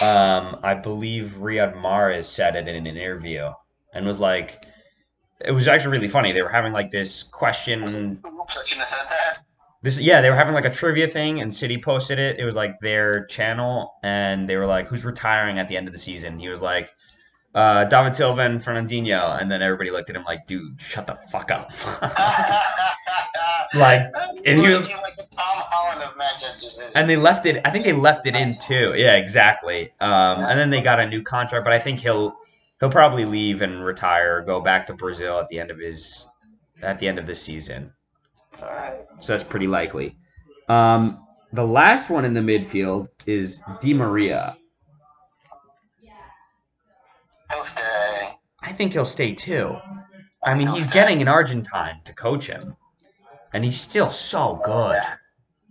um I believe Riyad Mahrez said it in an interview and was like it was actually really funny. They were having like this question this yeah, they were having like a trivia thing, and City posted it. It was like their channel, and they were like, "Who's retiring at the end of the season?" He was like, uh, "David Silva and Fernandinho," and then everybody looked at him like, "Dude, shut the fuck up." Like, and he was- and they left it. I think they left it in too. Yeah, exactly. Um, and then they got a new contract, but I think he'll he'll probably leave and retire, go back to Brazil at the end of his at the end of this season. Alright. So that's pretty likely. Um, the last one in the midfield is Di Maria. He'll stay. I think he'll stay too. I mean, he's getting an Argentine to coach him, and he's still so good.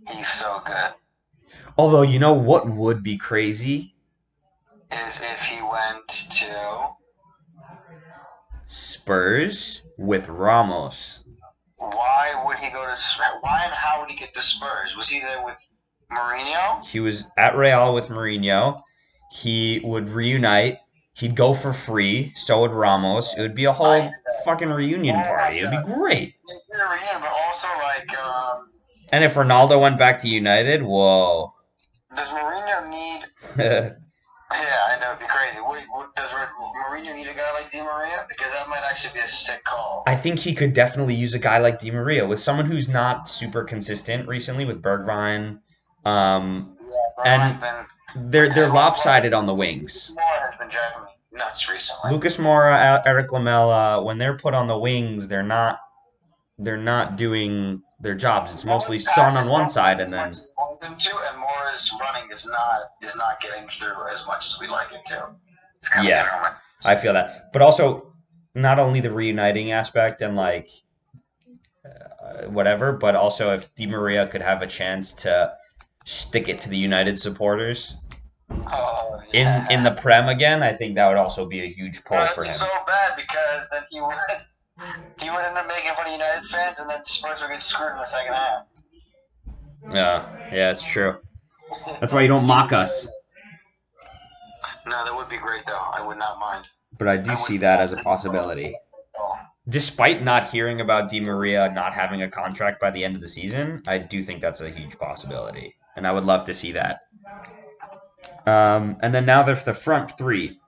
He's so good. Although, you know what would be crazy? Is if he went to Spurs with Ramos. why would he go to Spurs? Why and how would he get to Spurs? Was he there with Mourinho? He was at Real with Mourinho. He would reunite. He'd go for free. So would Ramos. It would be a whole fucking reunion party. It would be great. Mourinho, but also like, um, And if Ronaldo went back to United, whoa. does Mourinho need? Yeah, I know it'd be crazy. Wait, what, does Mourinho need a guy like Di Maria? Because that might actually be a sick call. I think he could definitely use a guy like Di Maria with someone who's not super consistent recently with Bergwijn. Um, Yeah, and- Bergwijn been, they're they're lopsided on the wings. Moura has been driving me nuts recently. Lucas Moura, Eric Lamela, when they're put on the wings, they're not they're not doing their jobs. It's mostly Son on one side and then we them to, and Moura's running is not is not getting through as much as we'd like it to. Yeah. different. I feel that. But also not only the reuniting aspect and like uh, whatever, but also if Di Maria could have a chance to stick it to the United supporters Oh, in yeah. in the Prem again, I think that would also be a huge pull for him. be so bad because then he would he would end up making fun of United fans, and then Spurs would get screwed in the second half. Yeah, yeah, it's true. That's why you don't mock us. No, that would be great though. I would not mind. But I do see that as a possibility. Despite not hearing about Di Maria not having a contract by the end of the season, I do think that's a huge possibility. And I would love to see that. Um, and then now there's the front three.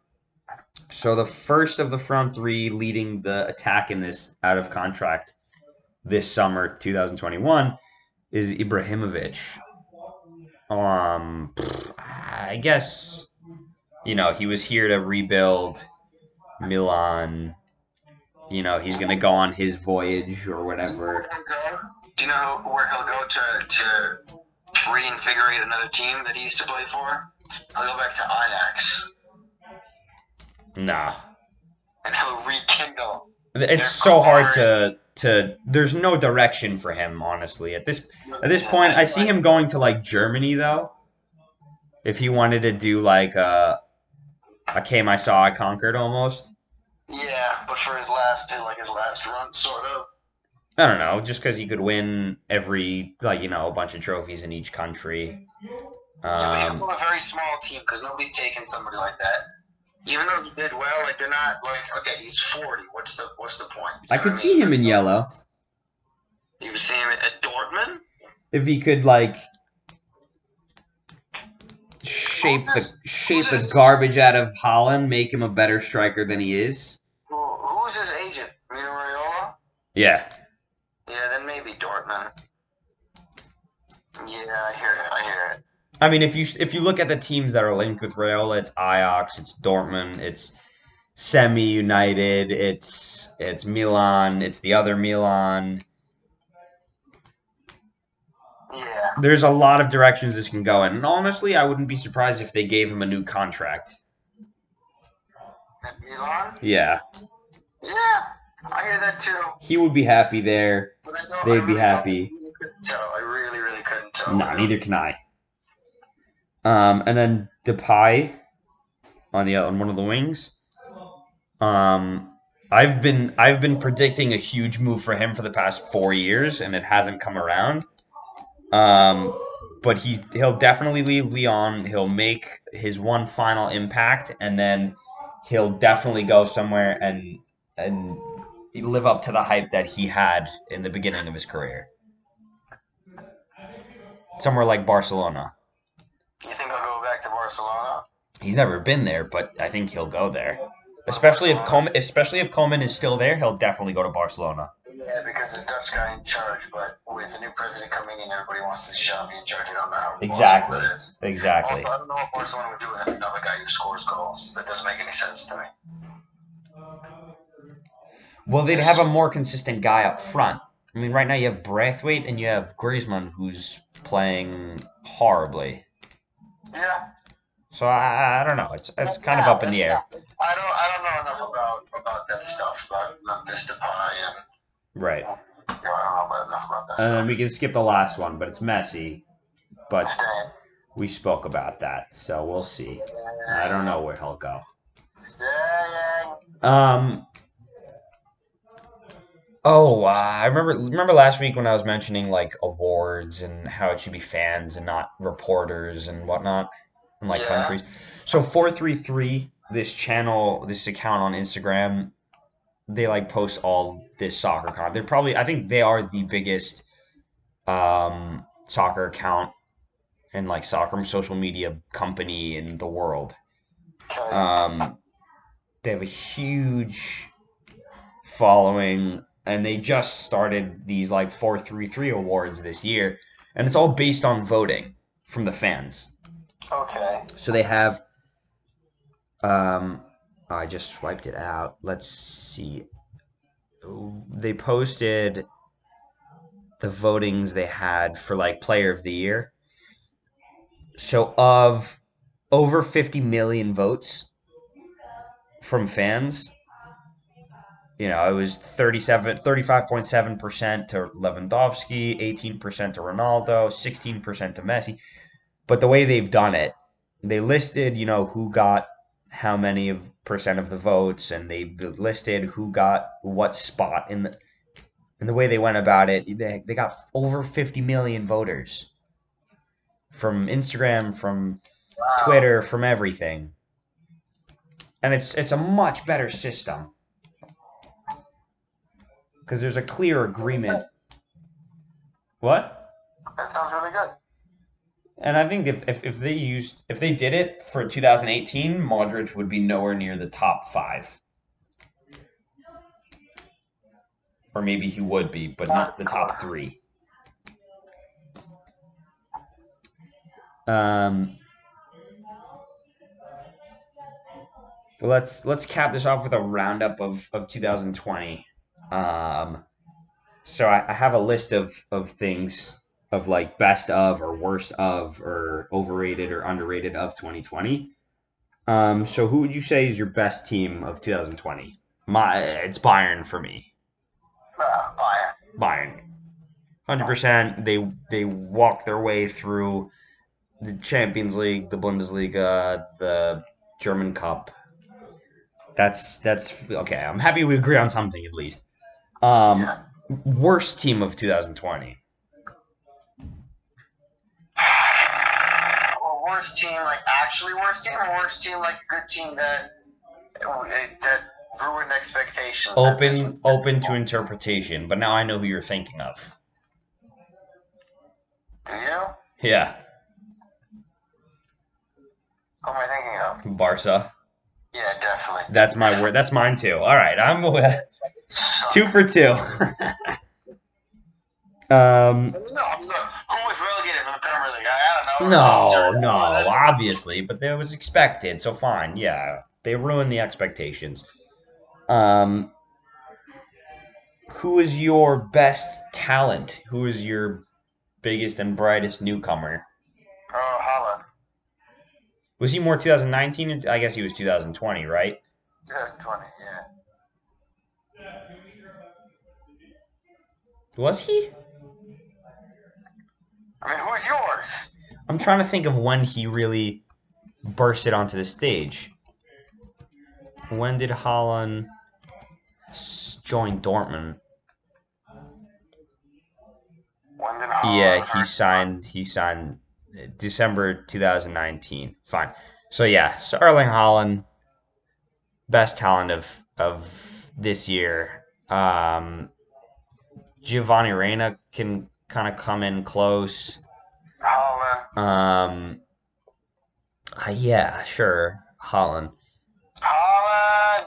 So the first of the front three leading the attack in this out of contract this summer 2021 is Ibrahimovic. Um, I guess you know he was here to rebuild Milan. You know he's gonna go on his voyage or whatever. Do you know where he'll go to to reinvigorate another team that he used to play for? He'll go back to Ajax Nah, and he'll rekindle. it's so hard to to. There's no direction for him, honestly. At this at this point, I see him going to like Germany though. If he wanted to do like a a came I saw I conquered almost. Yeah, but for his last like his last run, sort of. I don't know, just because he could win every like you know a bunch of trophies in each country. Yeah, but Um, he's from a very small team because nobody's taking somebody like that. Even though he did well, like they're not like okay, he's forty. What's the what's the point? You I could see him in yellow You would see him at Dortmund. if he could like shape the shape the garbage out of Haaland, make him a better striker than he is. Who, who's his agent? Mino Raiola? Yeah, Yeah, then maybe Dortmund. Yeah, I hear it. I hear it. I mean, if you if you look at the teams that are linked with Raiola, it's Ajax, it's Dortmund, it's Semi United, it's it's Milan, it's the other Milan. Yeah. There's a lot of directions this can go in, and honestly, I wouldn't be surprised if they gave him a new contract. At Milan? Yeah, Yeah. I hear that too. He would be happy there. But I know, They'd I be really happy. tell. I really, really couldn't tell. No, neither can I. Um, and then Depay on the on one of the wings. Um, I've been I've been predicting a huge move for him for the past four years, and it hasn't come around. Um, but he he'll definitely leave Lyon. He'll make his one final impact, and then he'll definitely go somewhere and and live up to the hype that he had in the beginning of his career. Somewhere like Barcelona. You think I'll go back to Barcelona? He's never been there, but I think he'll go there. Especially if Koeman, especially if Koeman is still there, he'll definitely go to Barcelona. Yeah, because the Dutch guy in charge, but with the new president coming in, everybody wants to shove me in charge. I don't know how Exactly. Exactly. Also, I don't know what Barcelona would do with another guy who scores goals. That doesn't make any sense to me. Well, they'd have a more consistent guy up front. I mean, right now you have Braithwaite and you have Griezmann, who's playing horribly. Yeah, So I, I don't know. It's it's That's kind of up in the air. now. I don't I don't know enough about about that stuff, about Memphis Depay and Right. you know, I don't know about enough about that And then we can skip the last one, but it's messy. But Staying. we spoke about that, so we'll see. I don't know where he'll go. Staying. Um. Oh, uh, I remember. Remember last week when I was mentioning like awards and how it should be fans and not reporters and whatnot, and like Yeah. countries. So four three three, this channel, this account on Instagram, they like post all this soccer content. They're probably, I think they are the biggest um soccer account and like soccer social media company in the world. Um, they have a huge following, and they just started these like four three three awards this year, and it's all based on voting from the fans. Okay. So they have. Um, I just swiped it out. Let's see. They posted the votings they had for like player of the year. So of over 50 million votes from fans, you know, it was 37 35.7% to Lewandowski, 18% to Ronaldo, 16% to Messi. But the way they've done it, they listed, you know, who got how many of percent of the votes, and they listed who got what spot in the. And the way they went about it, they, they got over 50 million voters from Instagram, from Wow. Twitter, from everything. And it's it's a much better system because there's a clear agreement. What? That sounds really good. And I think if, if, if they used if they did it for 2018, Modric would be nowhere near the top five. Or maybe he would be, but not the top three. Um, but let's let's cap this off with a roundup of, of 2020. Um, so I, I have a list of, of things of like best of or worst of or overrated or underrated of 2020. Um, so who would you say is your best team of 2020? My it's Bayern for me. Uh, Bayern. Bayern. 100% they they walk their way through the Champions League, the Bundesliga, the German Cup. That's that's okay. I'm happy we agree on something at least. Um Yeah. worst team of 2020. Well, worst team, like actually worst team, or worst team, like good team that that ruined expectations. Open open to interpretation, but now I know who you're thinking of. Do you? Yeah, Who am I thinking of? Barca. Yeah, definitely. That's my word. That's mine too. All right, I'm Suck. two for two. um, No, look, who was relegated from the Premier League? I, I don't know. No, no, obviously, but that was expected. So fine, yeah, they ruined the expectations. Um, who is your best talent? Who is your biggest and brightest newcomer? Oh, Haaland. Was he more 2019? I guess he was 2020, right? 2020, yeah. Was he? I mean, who's yours? I'm trying to think of when he really bursted onto the stage. When did Haaland join Dortmund? Did Yeah, he signed. He signed uh, December 2019. Fine. So yeah, so Erling Haaland, best talent of of this year. Um, Giovanni Reyna can kind of come in close. Haaland. Um, uh, yeah, sure, Holland. Haaland.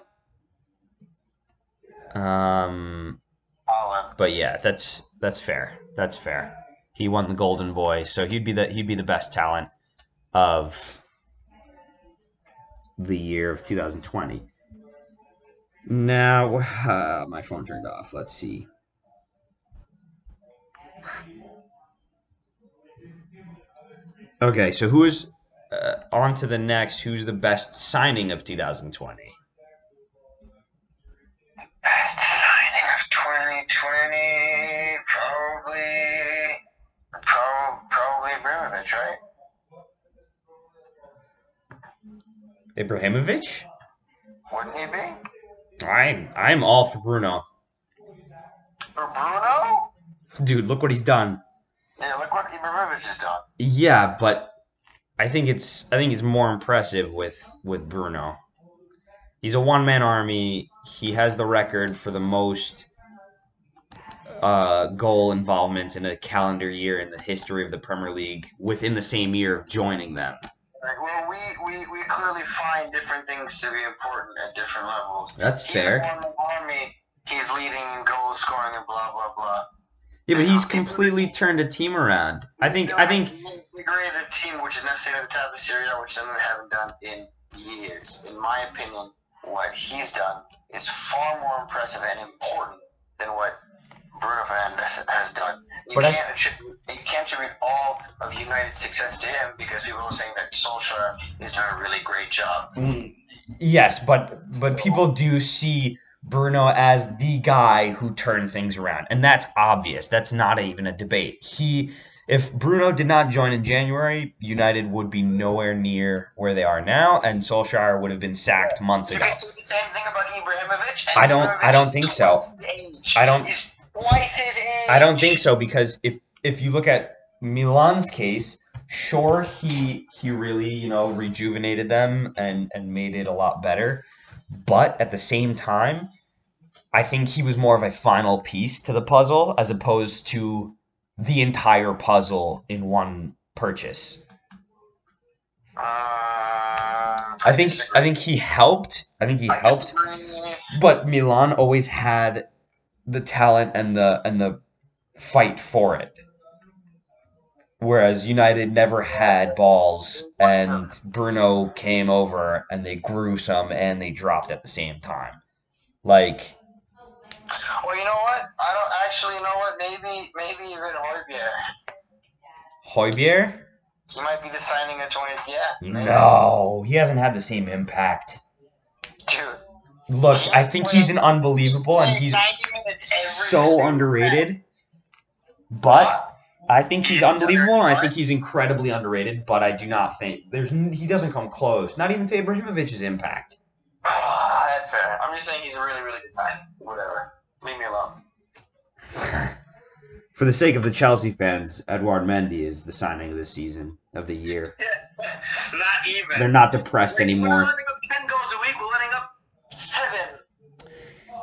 Um, Haaland. but yeah, that's that's fair. That's fair. He won the Golden Boy, so he'd be the he'd be the best talent of the year of 2020. Now, uh, my phone turned off. Let's see. Okay, so who is uh, on to the next? Who's the best signing of 2020? Best signing of 2020, probably, pro, probably Ibrahimovic, right? Ibrahimovic? Wouldn't he be? I'm I'm all for Bruno. For Bruno? Dude, look what he's done. Yeah, look what Ibrahimovic has done. Yeah, but I think it's I think it's more impressive with with Bruno. He's a one man army. He has the record for the most uh, goal involvements in a calendar year in the history of the Premier League within the same year of joining them. Right, well, we, we, we clearly find different things to be important at different levels. That's He's fair. won the army. He's leading in goal scoring and blah blah blah. Yeah, but he's completely turned a team around. I think I think he integrated a team which is necessarily the top of Serie A which some of them haven't done in years. In my opinion, what he's done is far more impressive and important than what Bruno Fernandes has done. You But can't attribute you can't attribute all of United's success to him because people are saying that Solskjaer is doing a really great job. Mm, yes, but but people do see Bruno as the guy who turned things around, and that's obvious. That's not even a debate. He, if Bruno did not join in January, United would be nowhere near where they are now, and Solskjaer would have been sacked months ago. can say the same thing about Ibrahimovic. I don't- I don't think so. twice his age. I don't- twice his age. I don't think so because if if you look at Milan's case, sure he he really you know rejuvenated them and and made it a lot better, but at the same time, I think he was more of a final piece to the puzzle as opposed to the entire puzzle in one purchase. Uh, I think. I think he helped. I think he I helped, disagree. but Milan always had the talent and the and the fight for it. Whereas United never had balls, and Bruno came over and they grew some and they dropped at the same time. Like, Well, you know what? I don't actually know what. Maybe maybe even Højbjerg. Hoybier? He might be the signing of 20. Yeah. maybe. No, he hasn't had the same impact. Dude. Look, I think he's an unbelievable and he's 90 minutes every so underrated. But I think he's unbelievable, and I think he's incredibly underrated. But I do not think there's he doesn't come close, not even to Ibrahimovic's impact. Ah, That's fair. I'm just saying he's a really, really good signing. Whatever. Leave me alone. For the sake of the Chelsea fans, Edouard Mendy is the signing of the season of the year. Not even. They're not depressed We're anymore. letting up 10 goals a week. We're letting up 7.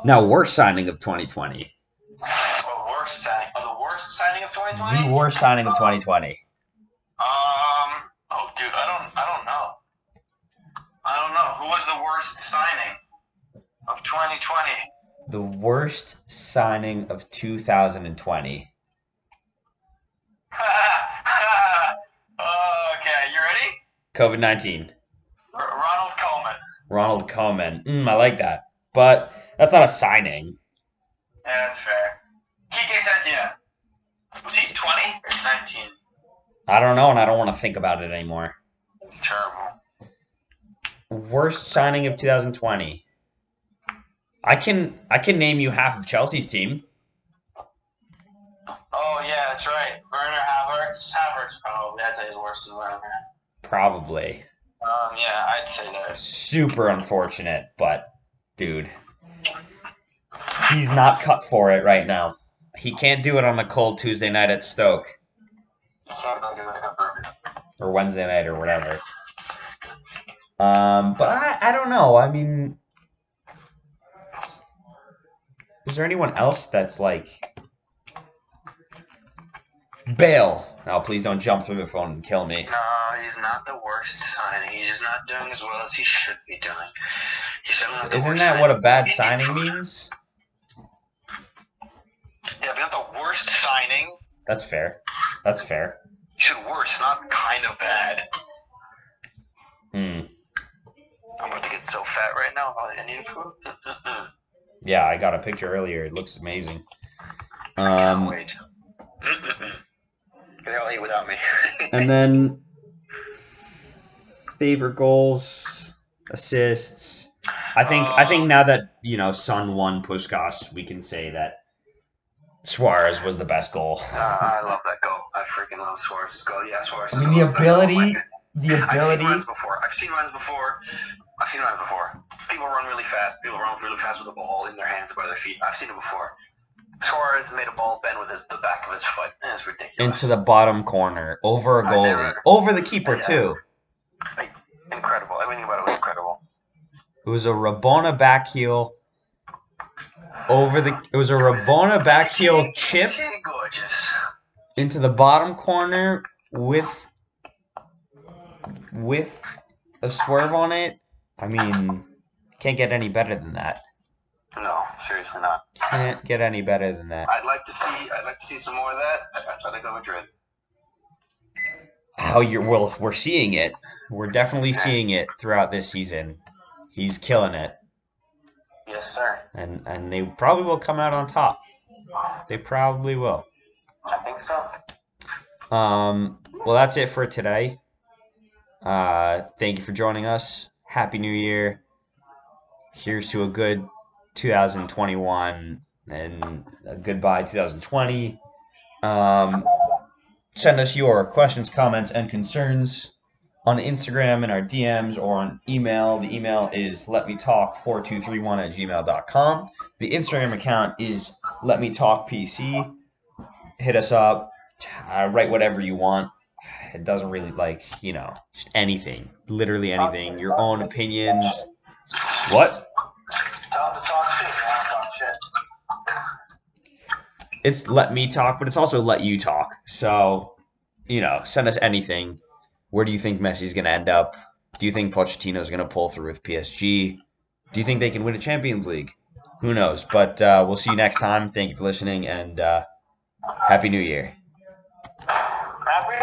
Now, worst signing of 2020. worst signing of 2020? The worst signing of 2020. Um. Oh, dude, I don't. I don't know. I don't know. Who was the worst signing of 2020? The worst signing of 2020. okay, you ready? COVID 19. R- Ronald Koeman. Ronald Koeman. Mm, I like that. But that's not a signing. Yeah, that's fair. Quique Setien. Was he 20 or 19? I don't know, and I don't want to think about it anymore. That's terrible. Worst signing of 2020. I can I can name you half of Chelsea's team. Oh yeah, that's right. Werner Havertz. Havertz probably. I'd say worse than Werner. Probably. Um, yeah, I'd say that. Super unfortunate, but dude, he's not cut for it right now. He can't do it on a cold Tuesday night at Stoke You can't really do like a burger. or Wednesday night or whatever. Um, but I, I don't know. I mean, is there anyone else that's like Bale? Oh, please don't jump through the phone and kill me. No, he's not the worst signing. He's just not doing as well as he should be doing. He's not the Isn't that what a bad signing means? Yeah, but not the worst signing. That's fair. That's fair. You said worse, not kind of bad. Hmm. I'm about to get so fat right now about Indian food. Yeah, I got a picture earlier. It looks amazing. Can't Um, wait. they all eat without me. and then favorite goals, assists. I think I think now that you know Son won Puskas, we can say that Suarez was the best goal. Uh, I love that goal. I freaking love Suarez's goal. Yeah, Suarez. I mean, the ability, the ability. I've seen runs before. I've seen runs before. I've seen runs before. People run really fast. People run really fast with the ball in their hands or by their feet. I've seen it before. Suarez made a ball bend with his, the back of his foot. And it's ridiculous. Into the bottom corner, over a goalie, never- over the keeper Yeah. too. Like, incredible. Everything about it was incredible. It was a Rabona back heel over the. It was a Rabona back heel chip into the bottom corner with with a swerve on it. I mean, can't get any better than that. No, seriously not. Can't get any better than that. I'd like to see. I'd like to see some more of that at Atletico Madrid. How you're well, we're seeing it. We're definitely seeing it throughout this season. He's killing it, Yes, sir. and and they probably will come out on top. They probably will. I think so. Um, well, that's it for today. Uh, thank you for joining us. Happy New Year. Here's to a good 2021 and a goodbye 2020. Um, send us your questions, comments, and concerns on Instagram in our DMs or on email. The email is letmetalk4231 at gmail.com. The Instagram account is letmetalkpc. Hit us up uh, write whatever you want. It doesn't really like you know just anything, literally anything. Your own opinions. What? It's let me talk, but it's also let you talk. So, you know, send us anything. Where do you think Messi's gonna end up? Do you think Pochettino is gonna pull through with PSG? Do you think they can win a Champions League? Who knows? But uh, we'll see you next time. Thank you for listening, and uh, happy New Year. Happy?